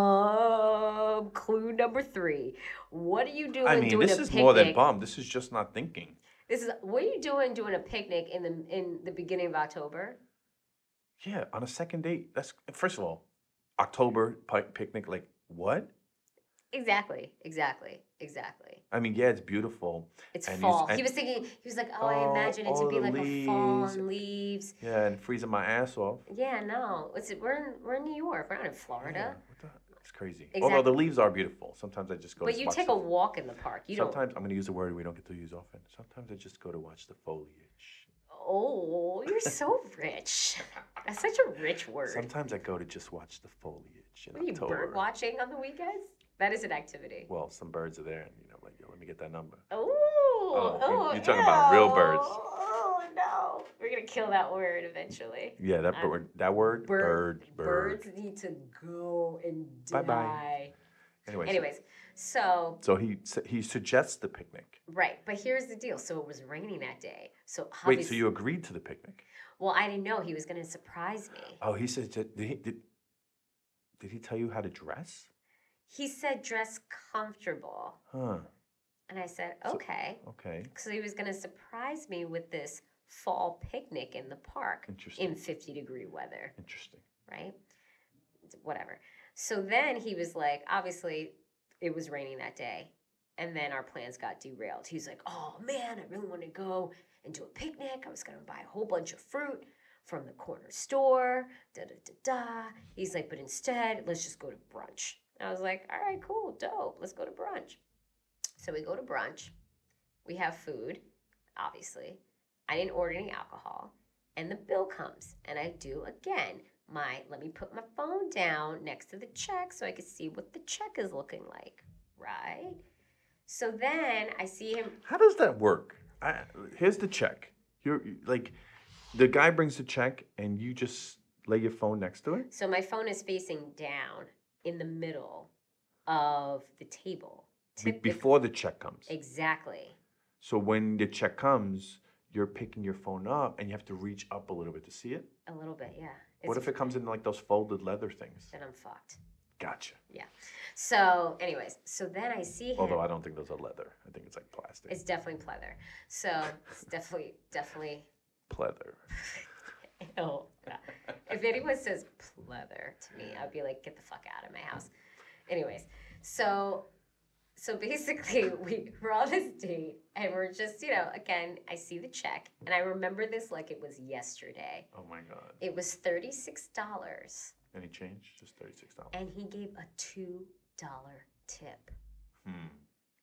Bum. Clue number three. What are you doing I mean, doing this is picnic? more than bum. This is just not thinking. This is what are you doing doing a picnic in the in the beginning of October? Yeah, on a second date. That's first of all, October picnic. Like what? Exactly, exactly, exactly. I mean, yeah, it's beautiful. It's And fall. he was thinking, he was like, oh, I Oh, imagine it to be like a fall leaves. and leaves. Yeah, and freezing my ass off. Yeah, no, it's we're in we're in New York. We're not in Yeah, Florida. what the- it's crazy. Although the leaves are beautiful. Sometimes I just go. But to you take a walk in the park. You don't. Sometimes I'm going to use a word we don't get to use often. Sometimes I just go to watch the foliage. Oh, you're so rich. That's such a rich word. Sometimes I go to just watch the foliage in What are you October. bird watching on the weekends? That is an activity. Well, some birds are there, and you know, like, yo, let me get that number. Oh, Oh, oh, you- you're talking about real birds. Oh no, we're gonna kill that word eventually. Yeah, that Um, bird. That word. Bird, Bird. Bird. Birds need to go and die. Bye-bye. Anyways. Anyways, so So he he suggests the picnic. right, but here's the deal. So it was raining that day. So Wait, so you agreed to the picnic? Well, I didn't know he was gonna surprise me. Oh, he said. Did he did? Did he tell you how to dress? He said dress comfortable, Huh. and I said So- okay. Okay. So he was gonna surprise me with this fall picnic in the park in 50 degree weather. Interesting. right? Whatever. So then he was like, obviously, it was raining that day. And then our plans got derailed. He's like, oh man, I really want to go and do a picnic. I was going to buy a whole bunch of fruit from the corner store. Da da da da. He's like, but instead, let's just go to brunch. I was like, all right, cool, dope. Let's go to brunch. So we go to brunch. We have food, obviously. I didn't order any alcohol. And the bill comes. And I do again my let me put my phone down next to the check so I can see what the check is looking like, right? So then I see him How does that work? I, here's the check. You're like, the guy brings the check, and you just lay your phone next to it. so my phone is facing down in the middle of the table. Be- before the check comes. exactly. So when the check comes, you're picking your phone up, and you have to reach up a little bit to see it. A little bit, yeah. what if it comes in like those folded leather things? then I'm fucked. Gotcha. Yeah. So, anyways, so then I see him. Although I don't think those are leather. I think it's like plastic. it's definitely pleather. So it's definitely, definitely pleather. Oh, God. if anyone says pleather to me, I'd be like, get the fuck out of my house. Anyways, so so basically we we're on this date and we're just, you know, again, I see the check and I remember this like it was yesterday. Oh my god. It was thirty-six dollars Any change? Just thirty-six dollars. and he gave a two dollar tip. Hmm.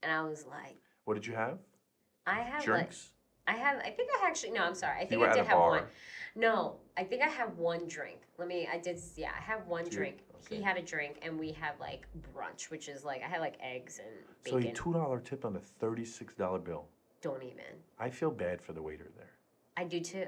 And I was like, What did you have? I have Drinks. I had. I think I actually. No, I'm sorry. I think I did have bar. one. No, I think I had one drink. Let me. I did. Yeah, I have one You- drink. He had a drink, and we had like brunch, which is like I had like eggs and So a two dollar tip on a thirty six dollar bill. Don't even. I feel bad for the waiter there. I do too.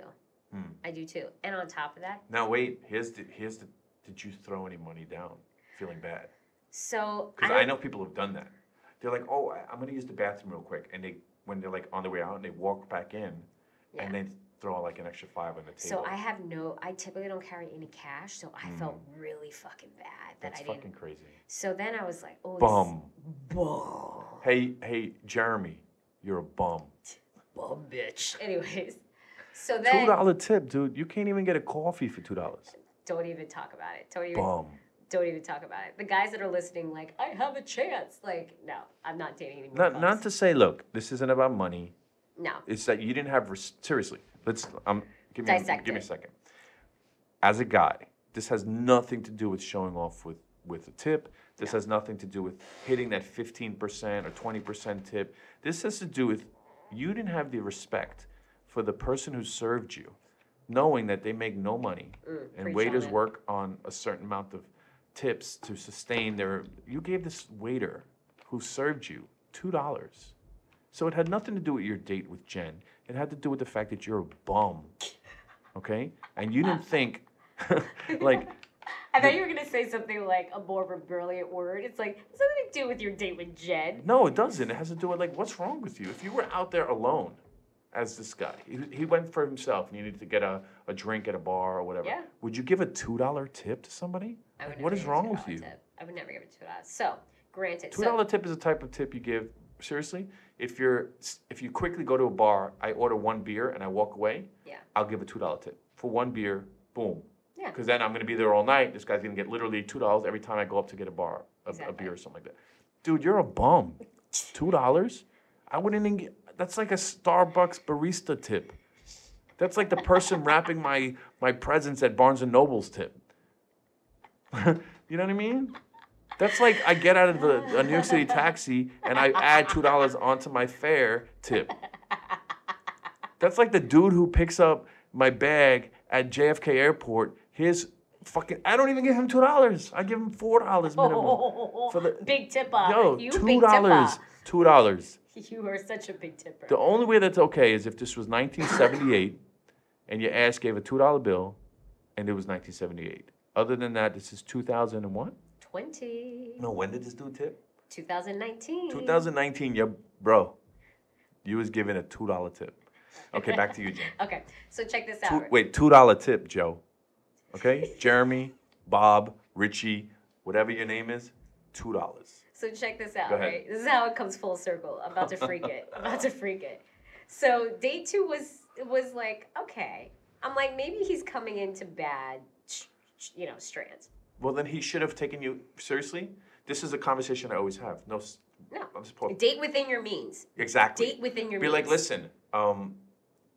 Hmm. I do too. And on top of that, Now wait, here's the here's the. Did you throw any money down? Feeling bad so because I, I know people have done that. They're like, oh, I- I'm gonna use the bathroom real quick, and they when they're like on their way out, and they walk back in, Yeah. and then throw like an extra five on the table. So I have no. I typically don't carry any cash, so I felt mm. really fucking bad that. That's I fucking didn't. crazy. So then I was like, oh, Bum. bum, Hey, hey, Jeremy, you're a bum. bum, bitch. Anyways, so two dollar tip, dude. You can't even get a coffee for two dollars. don't even talk about it. Don't even. Bum. Don't even talk about it. The guys that are listening, like, I have a chance. Like, no, I'm not dating anymore. Not not to say, look, this isn't about money. No. It's that you didn't have res- seriously. Let's um give me Dissect give me a it. second. As a guy, this has nothing to do with showing off with with a tip. This has nothing to do with hitting that 15% or 20% tip. This has to do with you didn't have the respect for the person who served you, knowing that they make no money Mm, and preach waiters it. work on a certain amount of tips to sustain their you gave this waiter who served you two dollars. So it had nothing to do with your date with jen. It had to do with the fact that you're a bum okay? And you didn't think like I thought you were gonna say something like a more of a brilliant word. It's like it's something to do with your date with Jen. no it doesn't. It has to do with like what's wrong with you? If you were out there alone as this guy he, he went for himself and you needed to get a, a drink at a bar or whatever. Yeah. would you give a two dollar tip to somebody I would what is wrong with you Tip. I would never give it two dollars. So, granted, Two so dollar tip is a type of tip you give. Seriously, if you're if you quickly go to a bar, I order one beer and I walk away. Yeah. I'll give a two dollar tip for one beer. Boom. Yeah. Because then I'm gonna be there all night. This guy's gonna get literally two dollars every time I go up to get a bar, a, a beer or something like that. Dude, you're a bum. Two dollars? I wouldn't even get. That's like a Starbucks barista tip. That's like the person wrapping my my presents at Barnes and Noble's tip. you know what I mean? That's like I get out of the a New York City taxi and I add two dollars onto my fare tip. That's like the dude who picks up my bag at JFK Airport. His fucking I don't even give him two dollars. I give him four dollars minimum. For the- big tipper. Yo, you two dollars. Two dollars. You are such a big tipper. The only way that's okay is if this was 1978 and your ass gave a two dollar bill and it was 1978. Other than that, this is 2001. Twenty. No, when did this dude tip? 2019. 2019. Yeah, bro. You was given a two dollar tip. Okay, back to you, Jen. Okay, so check this Two, out. wait, two dollar tip, Joe. Okay, Jeremy, Bob, Richie, whatever your name is, two dollars. So check this out, Go ahead. right? This is how it comes full circle. I'm about to freak it. I'm about to freak it. So day two was was like okay. I'm like maybe he's coming into bad, sh- sh- you know, strands. Well, then he should have taken you seriously. This is a conversation I always have. No, No. I'm put- Date within your means. exactly. Date within your Be means. like, listen, um,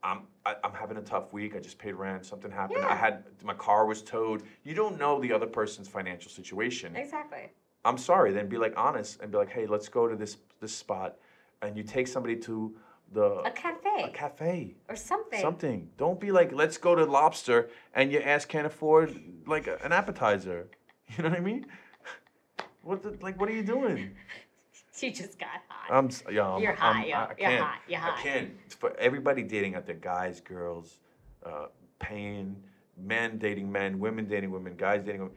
I'm I, I'm having a tough week. I just paid rent. Something happened. I had my car was towed. You don't know the other person's financial situation. Exactly. I'm sorry. Then be like honest and be like, hey, let's go to this this spot, and you take somebody to the A cafe a cafe. or something. Something. Don't be like, let's go to lobster, and your ass can't afford like an appetizer. You know what I mean? What the, like what are you doing? She just got hot. I'm yeah. I'm, You're I'm, hot, yo. I You're can't. hot. You're I hot. can't. For everybody dating out there, guys, girls, uh, paying, men dating men, women dating women, guys dating women.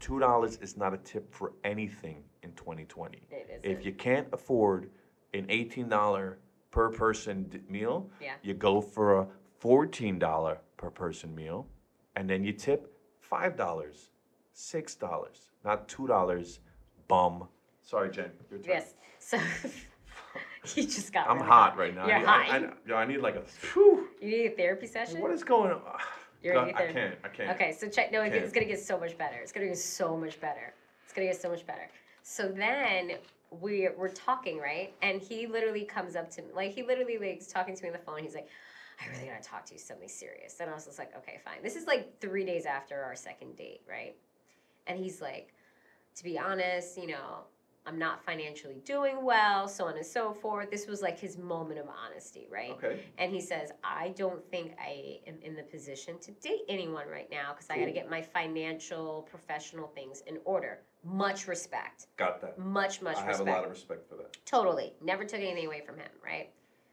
Two dollars is not a tip for anything in 2020. It isn't. If you can't afford an eighteen dollar per person d- meal, Yeah. you go for a fourteen dollar per person meal, and then you tip five dollars, six dollars, not two dollars. Bum. Sorry, Jen. Your turn. yes. So he just got. I'm really hot right now. You're I, need- hot. I, I, yo, I need like a. Whew, you need a therapy session. what is going on? You're God, I can't. I can't. Okay, so check. No, it- Can't. it's gonna get so much better. It's gonna get so much better. It's gonna get so much better. So then we we're talking right, and he literally comes up to me, like he literally like is talking to me on the phone. He's like, "I really gotta talk to you something serious." And I was just like, "Okay, fine." This is like three days after our second date, right? And he's like, "To be honest, you know, I'm not financially doing well, so on and so forth. This was like his moment of honesty, right? Okay. And he says, I don't think I am in the position to date anyone right now because I got to get my financial, professional things in order. Much respect. Got that. Much, much I have a lot of respect for that. Totally. Never took anything away from him, right?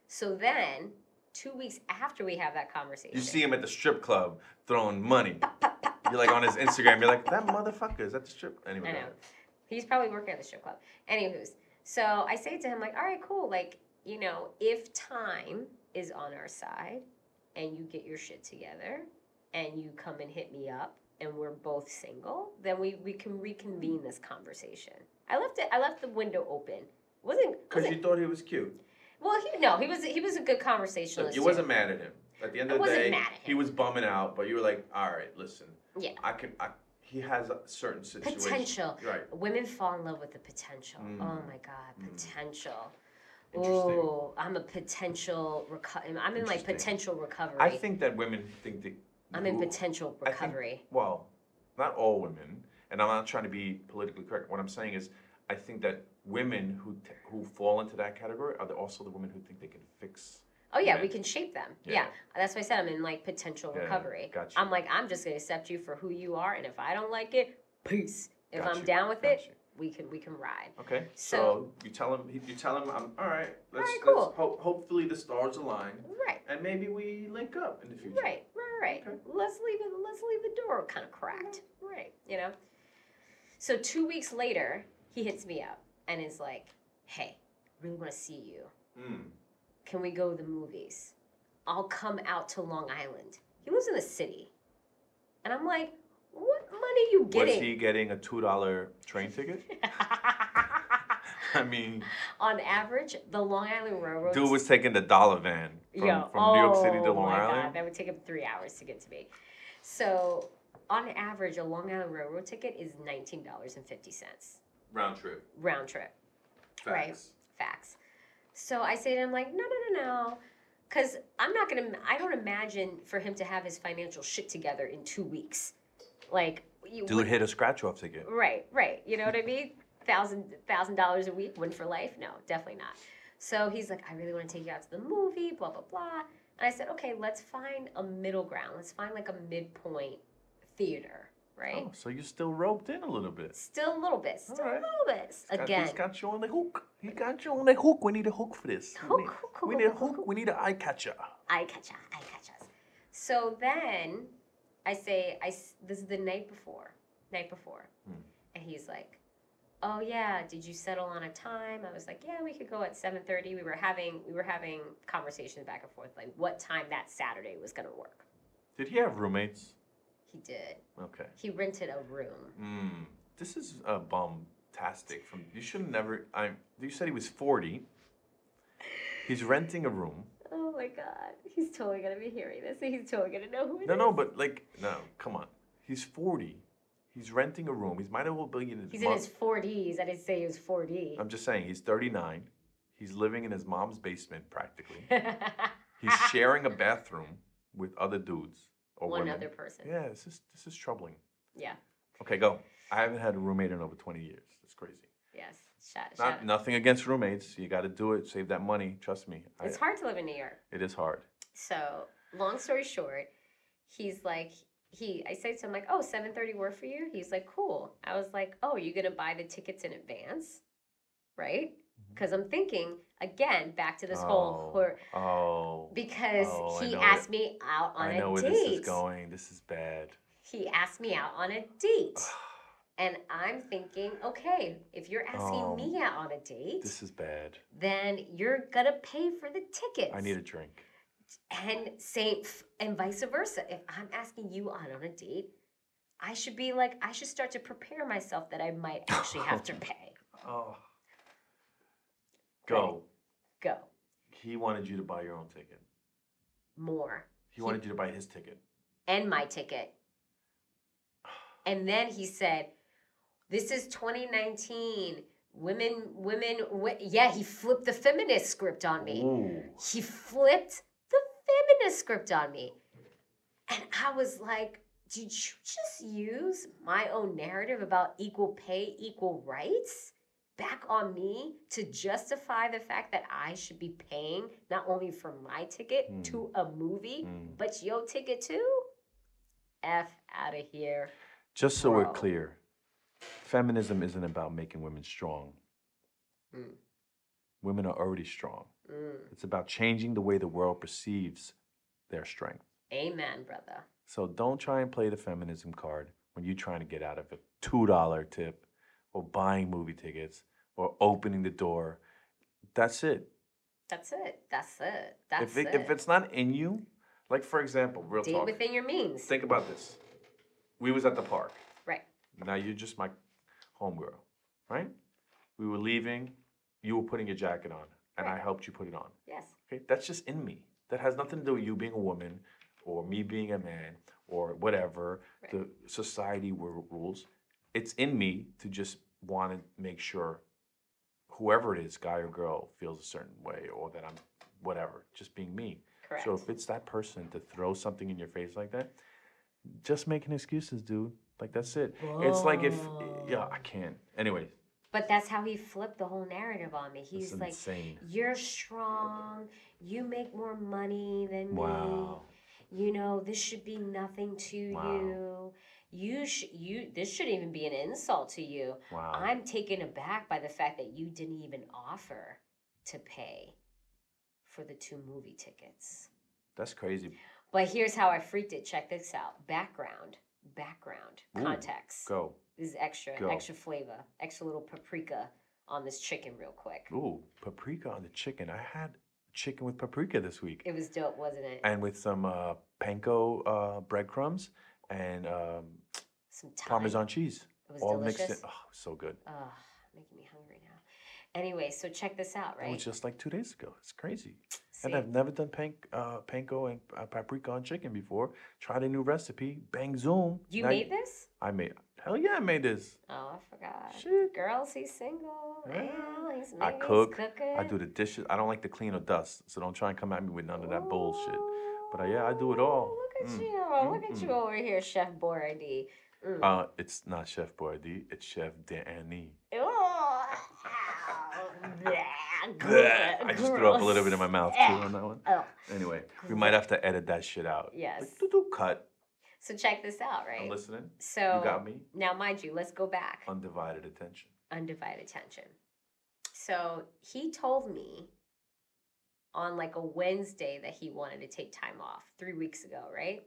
So then, two weeks after we have that conversation, You see him at the strip club throwing money. You're like on his Instagram. You're like that motherfucker is at the strip. Anyway, I know. He's probably working at the strip club. Anywho's, so I say to him, like, all right, cool. Like, you know, if time is on our side and you get your shit together and you come and hit me up and we're both single, then we, we can reconvene this conversation. I left it I left the window open. Wasn't Cause you thought he was cute. well he no, he was he was a good conversationalist. you wasn't mad at him. At the end of the day, he was bumming out, but you were like, all right, listen. Yeah. I can. I, he has a certain situation. potential. Right. Women fall in love with the potential. Mm. Oh my god, Mm. potential. Interesting. Ooh, I'm a potential reco- I'm in like potential recovery. I think that women think that. I'm in potential I think- recovery. Well, not all women, and I'm not trying to be politically correct. What I'm saying is, I think that women who t- who fall into that category are the, also the women who think they can fix. oh yeah, we can shape them. Yeah. Yeah. that's why I said I'm in like potential Yeah, recovery. gotcha. I'm like I'm just gonna accept you for who you are, and if I don't like it, peace. If Got I'm you, down with got it, you. We can we can ride. Okay. So, So- you tell him. You tell him. I'm all right. Let's. right, let's cool. ho- hopefully the stars align, Right. and maybe we link up in the future. Right, right, right. Okay. Let's leave it. Let's leave the door kind of cracked. Right, you know. So two weeks later, he hits me up and is like, "Hey, really want to see you. Mm. Can we go to the movies? I'll come out to Long Island. He lives in the city, and I'm like, what money you getting? Was he getting a two dollar train ticket? I mean, On average, the Long Island Railroad. dude was taking the dollar van from, Yo, from New York City to oh Long my Island. God, that would take him three hours to get to me. So, on average, a Long Island Railroad ticket is nineteen dollars and fifty cents Round trip. round trip. Right. Facts. Facts. So I say to him like, no, no, no, no, because I'm not gonna. I don't imagine for him to have his financial shit together in two weeks. Like, you, Dude hit a scratch off ticket. Right, right. You know what I mean? Thousand thousand dollars a week, win for life? No, definitely not. So he's like, I really want to take you out to the movie, blah blah blah. And I said, okay, let's find a middle ground. Let's find like a midpoint theater, right? Oh, so you still roped in a little bit. Still a little bit, still Alright. a little bit. He's got- Again, he's got you on the hook. He got you on the hook. We need a hook for this. Hook, we need, hook, we hook, need a hook, hook. We need an eye catcher. eye catcher eye catch us. So then I say, I this is the night before, night before, Hmm. and he's like, "Oh yeah, did you settle on a time?" I was like, "Yeah, we could go at 7:30." We were having we were having conversations back and forth, like what time that Saturday was gonna work. Did he have roommates? He did. Okay. He rented a room. Mm, this is a bum-tastic. From you should never. I. You said he was forty. He's renting a room. Oh my god, he's totally gonna be hearing this. He's totally gonna know who it is. No, no, but like, no, come on. He's forty. He's renting a room. He's might as well be in his. He's in mom- his 40s. I didn't say he was 40. I'm just saying, he's 39. He's living in his mom's basement practically. He's sharing a bathroom with other dudes or One women. other person. Yeah, this is this is troubling. Yeah. Okay, go. I haven't had a roommate in over 20 years. That's crazy. Yes. Shout, Not nothing against roommates. You got to do it. Save that money. Trust me. I- It's hard to live in New York. it is hard. So, long story short, he's like, he, I said to him like, oh, 7.30 work for you? He's like, cool. I was like, oh, you going to buy the tickets in advance? Right? Mm-hmm. Because I'm thinking, again, back to this whole, Oh, oh. because Oh, he asked it. me out on a date. I know where date. this is going. This is bad. He asked me out on a date. and I'm thinking, okay, if you're asking Oh, me out on a date, This is bad. then you're going to pay for the tickets. I need a drink. And same and vice versa if i'm asking you out on a date i should be like i should start to prepare myself that i might actually have to pay Oh. Go. go He wanted you to buy your own ticket. more He wanted you to buy his ticket. and my ticket and then he said this is 2019 women women yeah he flipped the feminist script on me Ooh. he flipped feminist script on me. And I was like, did you just use my own narrative about equal pay, equal rights? back on me to justify the fact that I should be paying not only for my ticket Mm. to a movie, Mm. but your ticket too? F out of here. Just so we're clear, feminism isn't about making women strong. Mm. Women are already strong. Mm. It's about changing the way the world perceives their strength. Amen, brother. So don't try and play the feminism card when you're trying to get out of a $2 tip or buying movie tickets or opening the door. That's it. That's it. That's it. That's if, it, it. if it's not in you, like for example, real Date talk. within your means. Think about this. We was at the park. right. Now you're just my homegirl, right? We were leaving. You were putting your jacket on, and I helped you put it on. Yes. Okay, that's just in me. That has nothing to do with you being a woman, or me being a man, or whatever Right. the society ru- rules. It's in me to just want to make sure whoever it is, guy or girl, feels a certain way, or that I'm whatever, just being me. Correct. So if it's that person to throw something in your face like that, just making excuses, dude. Like that's it. It's like if yeah, I can't. Anyway, But that's how he flipped the whole narrative on me. He's like, insane. You're strong. You make more money than Wow. me. You know, this should be nothing to Wow. you. You sh- you this shouldn't even be an insult to you. Wow. I'm taken aback by the fact that you didn't even offer to pay for the two movie tickets. That's crazy. But here's how I freaked it. Check this out. Background. Background. Ooh, Context. Go. This is extra, Go. extra flavor, extra little paprika on this chicken, real quick. Ooh, paprika on the chicken. I had chicken with paprika this week. It was dope, wasn't it? And with some uh, panko uh, breadcrumbs and um, Some thyme. Parmesan cheese. It was all delicious. mixed in. Oh, so good. Ugh, making me hungry now. Anyway, so check this out, right? was just like two days ago. It's crazy. See, And I've never done uh, panko and uh, paprika on chicken before. Tried a new recipe. Bang zoom. you Now made this? I made. Hell yeah, I made this. Oh, I forgot. Shit. Girls, he's single. Yeah. Well, he's I cook. I do the dishes. I don't like to clean or dust, so don't try and come at me with none of that bullshit. But uh, yeah, I do it all. Look at Mm, you. Look at mm, you mm. over here, Chef Boyardee. Mm. Uh, it's not Chef Boyardee, it's Chef Danny. Ooh. I just threw up a little bit in my mouth too on that one. Oh, Anyway, we might have to edit that shit out. Yes. Like, cut. So check this out, right? I'm listening. So You got me. now, mind you, let's go back. Undivided attention. undivided attention. So he told me on like a Wednesday that he wanted to take time off three weeks ago, right?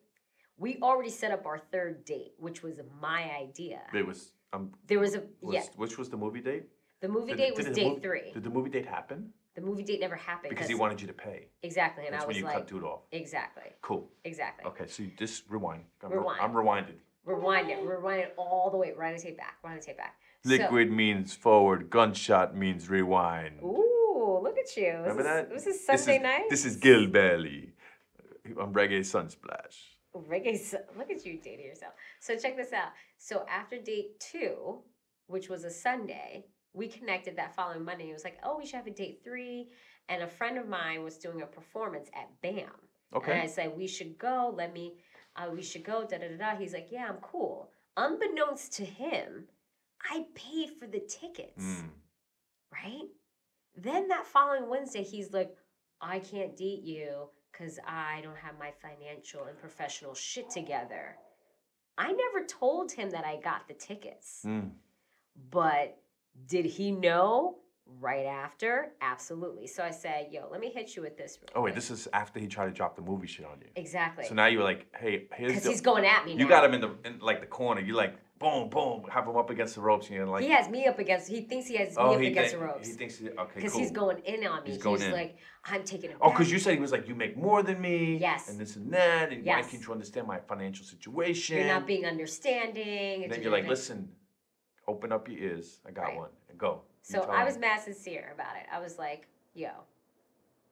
We already set up our third date, which was my idea. It was. Um. There was a Was, yeah. Which was the movie date? The movie date did was day mov- three. Did the movie date happen? The movie date never happened Because he wanted you to pay. exactly, and That's I when you like, cut dude off. exactly, Cool. exactly. Okay, so you just rewind. I'm, re- Rewind. I'm rewinded. Rewind it, rewind it all the way, rewind the tape back, rewind the tape back. So- Liquid means forward. Gunshot means rewind. ooh, look at you! Remember this that? Is, this is This Sunday is- night. This is Gil Bailey on Reggae Sunsplash. Reggae, look at you dating yourself. So check this out. So after date two, which was a Sunday, we connected that following Monday. It was like, oh, we should have a date three. And a friend of mine was doing a performance at BAM. And I said, we should go. Let me, uh, we should go. Da da da da. He's like, yeah, I'm cool. Unbeknownst to him, I paid for the tickets, Mm. right? Then that following Wednesday, he's like, I can't date you because I don't have my financial and professional shit together. I never told him that I got the tickets, Mm. but did he know right after? Absolutely. So I said, yo, let me hit you with this. real Oh wait, this is after he tried to drop the movie shit on you. Exactly. So now you're like, hey, here's Because he's going at me now. you got him in the in like the corner. You're like boom boom, have him up against the ropes, and you're like, he has me up against, he thinks he has me oh, up he, against thi- the ropes. he thinks he, okay, Because cool. he's going in on me. He's He's, going in. like, I'm taking it Oh, because you said he was like, you make more than me. Yes. And this and that, and why Yes. can't you understand my financial situation? You're not being understanding. And then you're like, listen, open up your ears. I got Right. one, and go. So I was mad sincere about it. I was like, yo,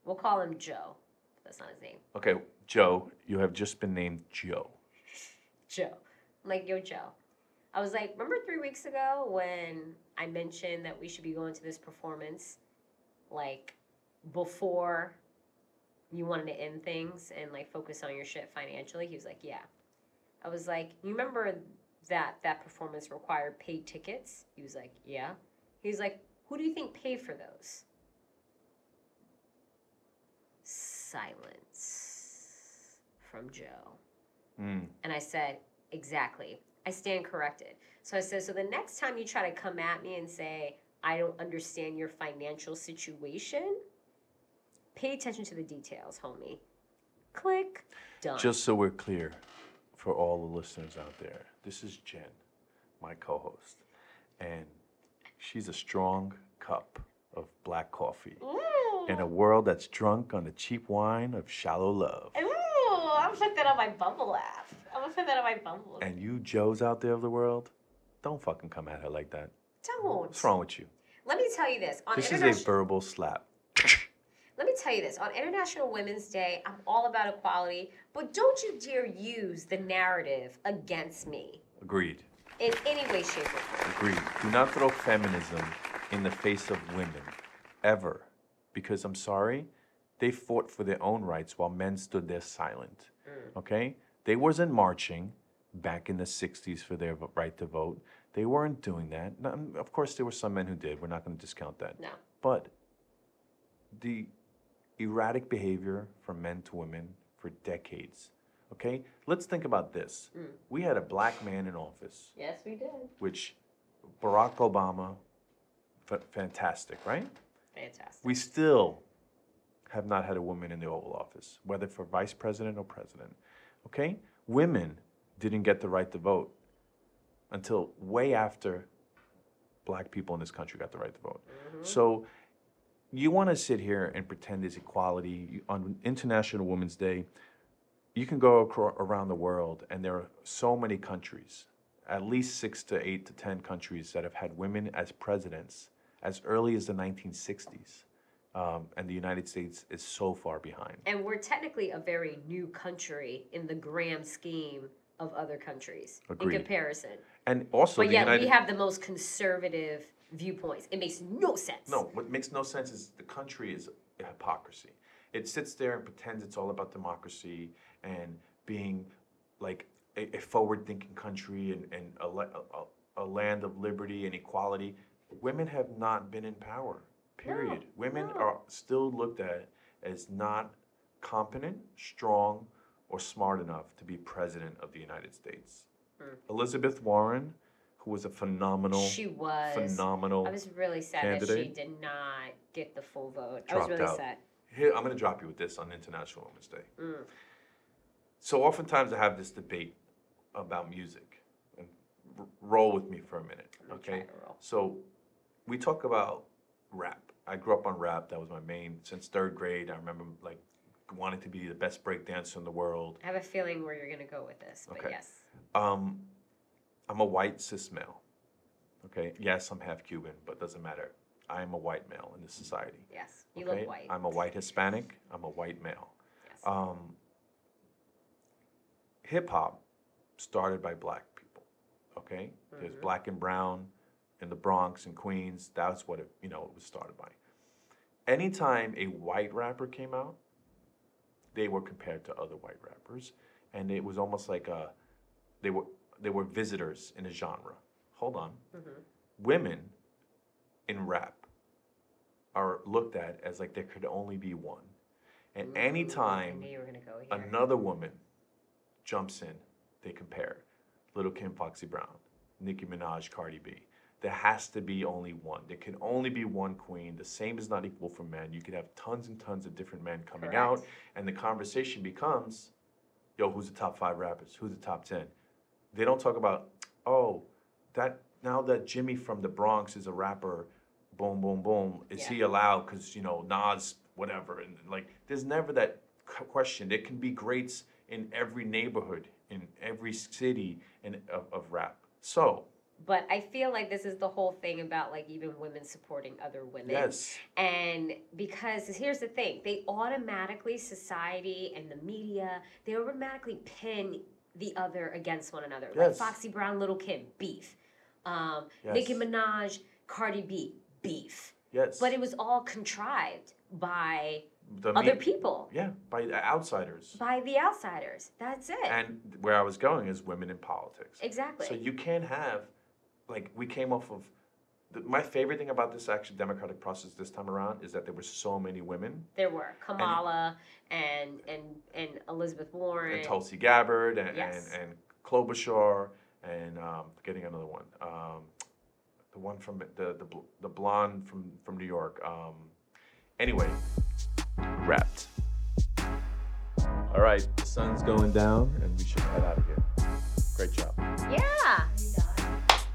we'll call him Joe. That's not his name. Okay, Joe, you have just been named Joe. Joe. I'm like, yo, Joe. I was like, remember three weeks ago when I mentioned that we should be going to this performance, like before you wanted to end things and like focus on your shit financially? He was like, yeah. I was like, you remember that that performance required paid tickets? He was like, yeah. He was like, Who do you think paid for those? Silence from Joe. Mm. And I said, Exactly. I stand corrected. So I said, So the next time you try to come at me and say, I don't understand your financial situation, pay attention to the details, homie. Click. Done. Just so we're clear for all the listeners out there, this is Jen, my co host. And she's a strong cup of black coffee Ooh. in a world that's drunk on the cheap wine of shallow love. Ooh, I'm gonna put that on my Bumble app. I'm gonna put that on my Bumble. And you Joes out there of the world, don't fucking come at her like that. don't. What's wrong with you? Let me tell you this. On This is a verbal slap. Let me tell you this. On International Women's Day, I'm all about equality, but don't you dare use the narrative against me Agreed. in any way, shape, or form. Agreed. Do not throw feminism in the face of women, ever. Because I'm sorry, they fought for their own rights while men stood there silent. Mm. Okay? They wasn't marching back in the 60s for their right to vote. They weren't doing that. Now, of course, there were some men who did. We're not going to discount that. No. But the erratic behavior from men to women for decades. Okay? Let's think about this. Mm. We had a black man in office Yes, we did. which Barack Obama, f- fantastic, right? Fantastic. We still have not had a woman in the Oval Office, whether for vice president or president. Okay? Women didn't get the right to vote until way after black people in this country got the right to vote. Mm-hmm. So you want to sit here and pretend there's equality on International Women's Day. You can go acro- around the world, and there are so many countries, at least six to eight to ten countries that have had women as presidents as early as the 1960s. Um, and the United States is so far behind. and we're technically a very new country in the grand scheme of other countries Agreed. in comparison. And also, But yet United we have the most conservative viewpoints. It makes no sense. No, what makes no sense is the country is a hypocrisy. It sits there and pretends it's all about democracy and being like a, a forward-thinking country and, and a, a, a land of liberty and equality. Women have not been in power. Period. Women no. are still looked at as not competent, strong, or smart enough to be president of the United States. Hmm. Elizabeth Warren, who was a phenomenal, She was. phenomenal I was really sad that she did not get the full vote. I was really out. sad. Here, I'm going to drop you with this on International Women's Day. Mm. So oftentimes I have this debate about music, and r- roll with me for a minute, okay? So we talk about rap. I grew up on rap. That was my main since third grade. I remember like wanting to be the best break dancer in the world. I have a feeling where you're going to go with this, but Okay. yes. Um, I'm a white cis male. Okay. Yes, I'm half Cuban, but doesn't matter. I am a white male in this society. Yes. You okay? look white. I'm a white Hispanic. I'm a white male. yes. um, hip hop started by black people. Okay, there's black and brown in the Bronx and Queens. That's what it you know it was started by. Anytime a white rapper came out, they were compared to other white rappers, and it was almost like a they were they were visitors in a genre. Hold on, women in rap are looked at as like there could only be one. And I anytime you were going to go another woman jumps in, they compare. Little Kim, Foxy Brown, Nicki Minaj, Cardi B. There has to be only one. There can only be one queen. The same is not equal for men. You could have tons and tons of different men coming out, and the conversation becomes, yo, who's the top five rappers? Who's the top ten? They don't talk about, oh, that now that Jimmy from the Bronx is a rapper, boom, boom, boom. Is Yeah. he allowed? Because you know Nas, whatever, and like, there's never that question. There can be greats in every neighborhood, in every city, in of, of rap. So But I feel like this is the whole thing about like even women supporting other women. yes, And because here's the thing, they automatically, society and the media, they automatically pin the other against one another. Like Foxy Brown, Little Kim, beef. Um, Yes. Nicki Minaj, Cardi B, beef. yes. But it was all contrived by the other people, yeah, by the outsiders. by the outsiders. That's it. And where I was going is women in politics. exactly. So you can't have, like, we came off of my favorite thing about this actually democratic process this time around is that there were so many women There were Kamala and and and Elizabeth Warren. and Tulsi Gabbard and Yes. and, and Klobuchar and um, forgetting another one. Um, the one from the the, the blonde from from New York. Um, anyway, wrapped. All right, the sun's going down, and we should head out of here. Great job. yeah.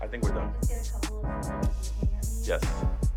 I think we're done. Yes.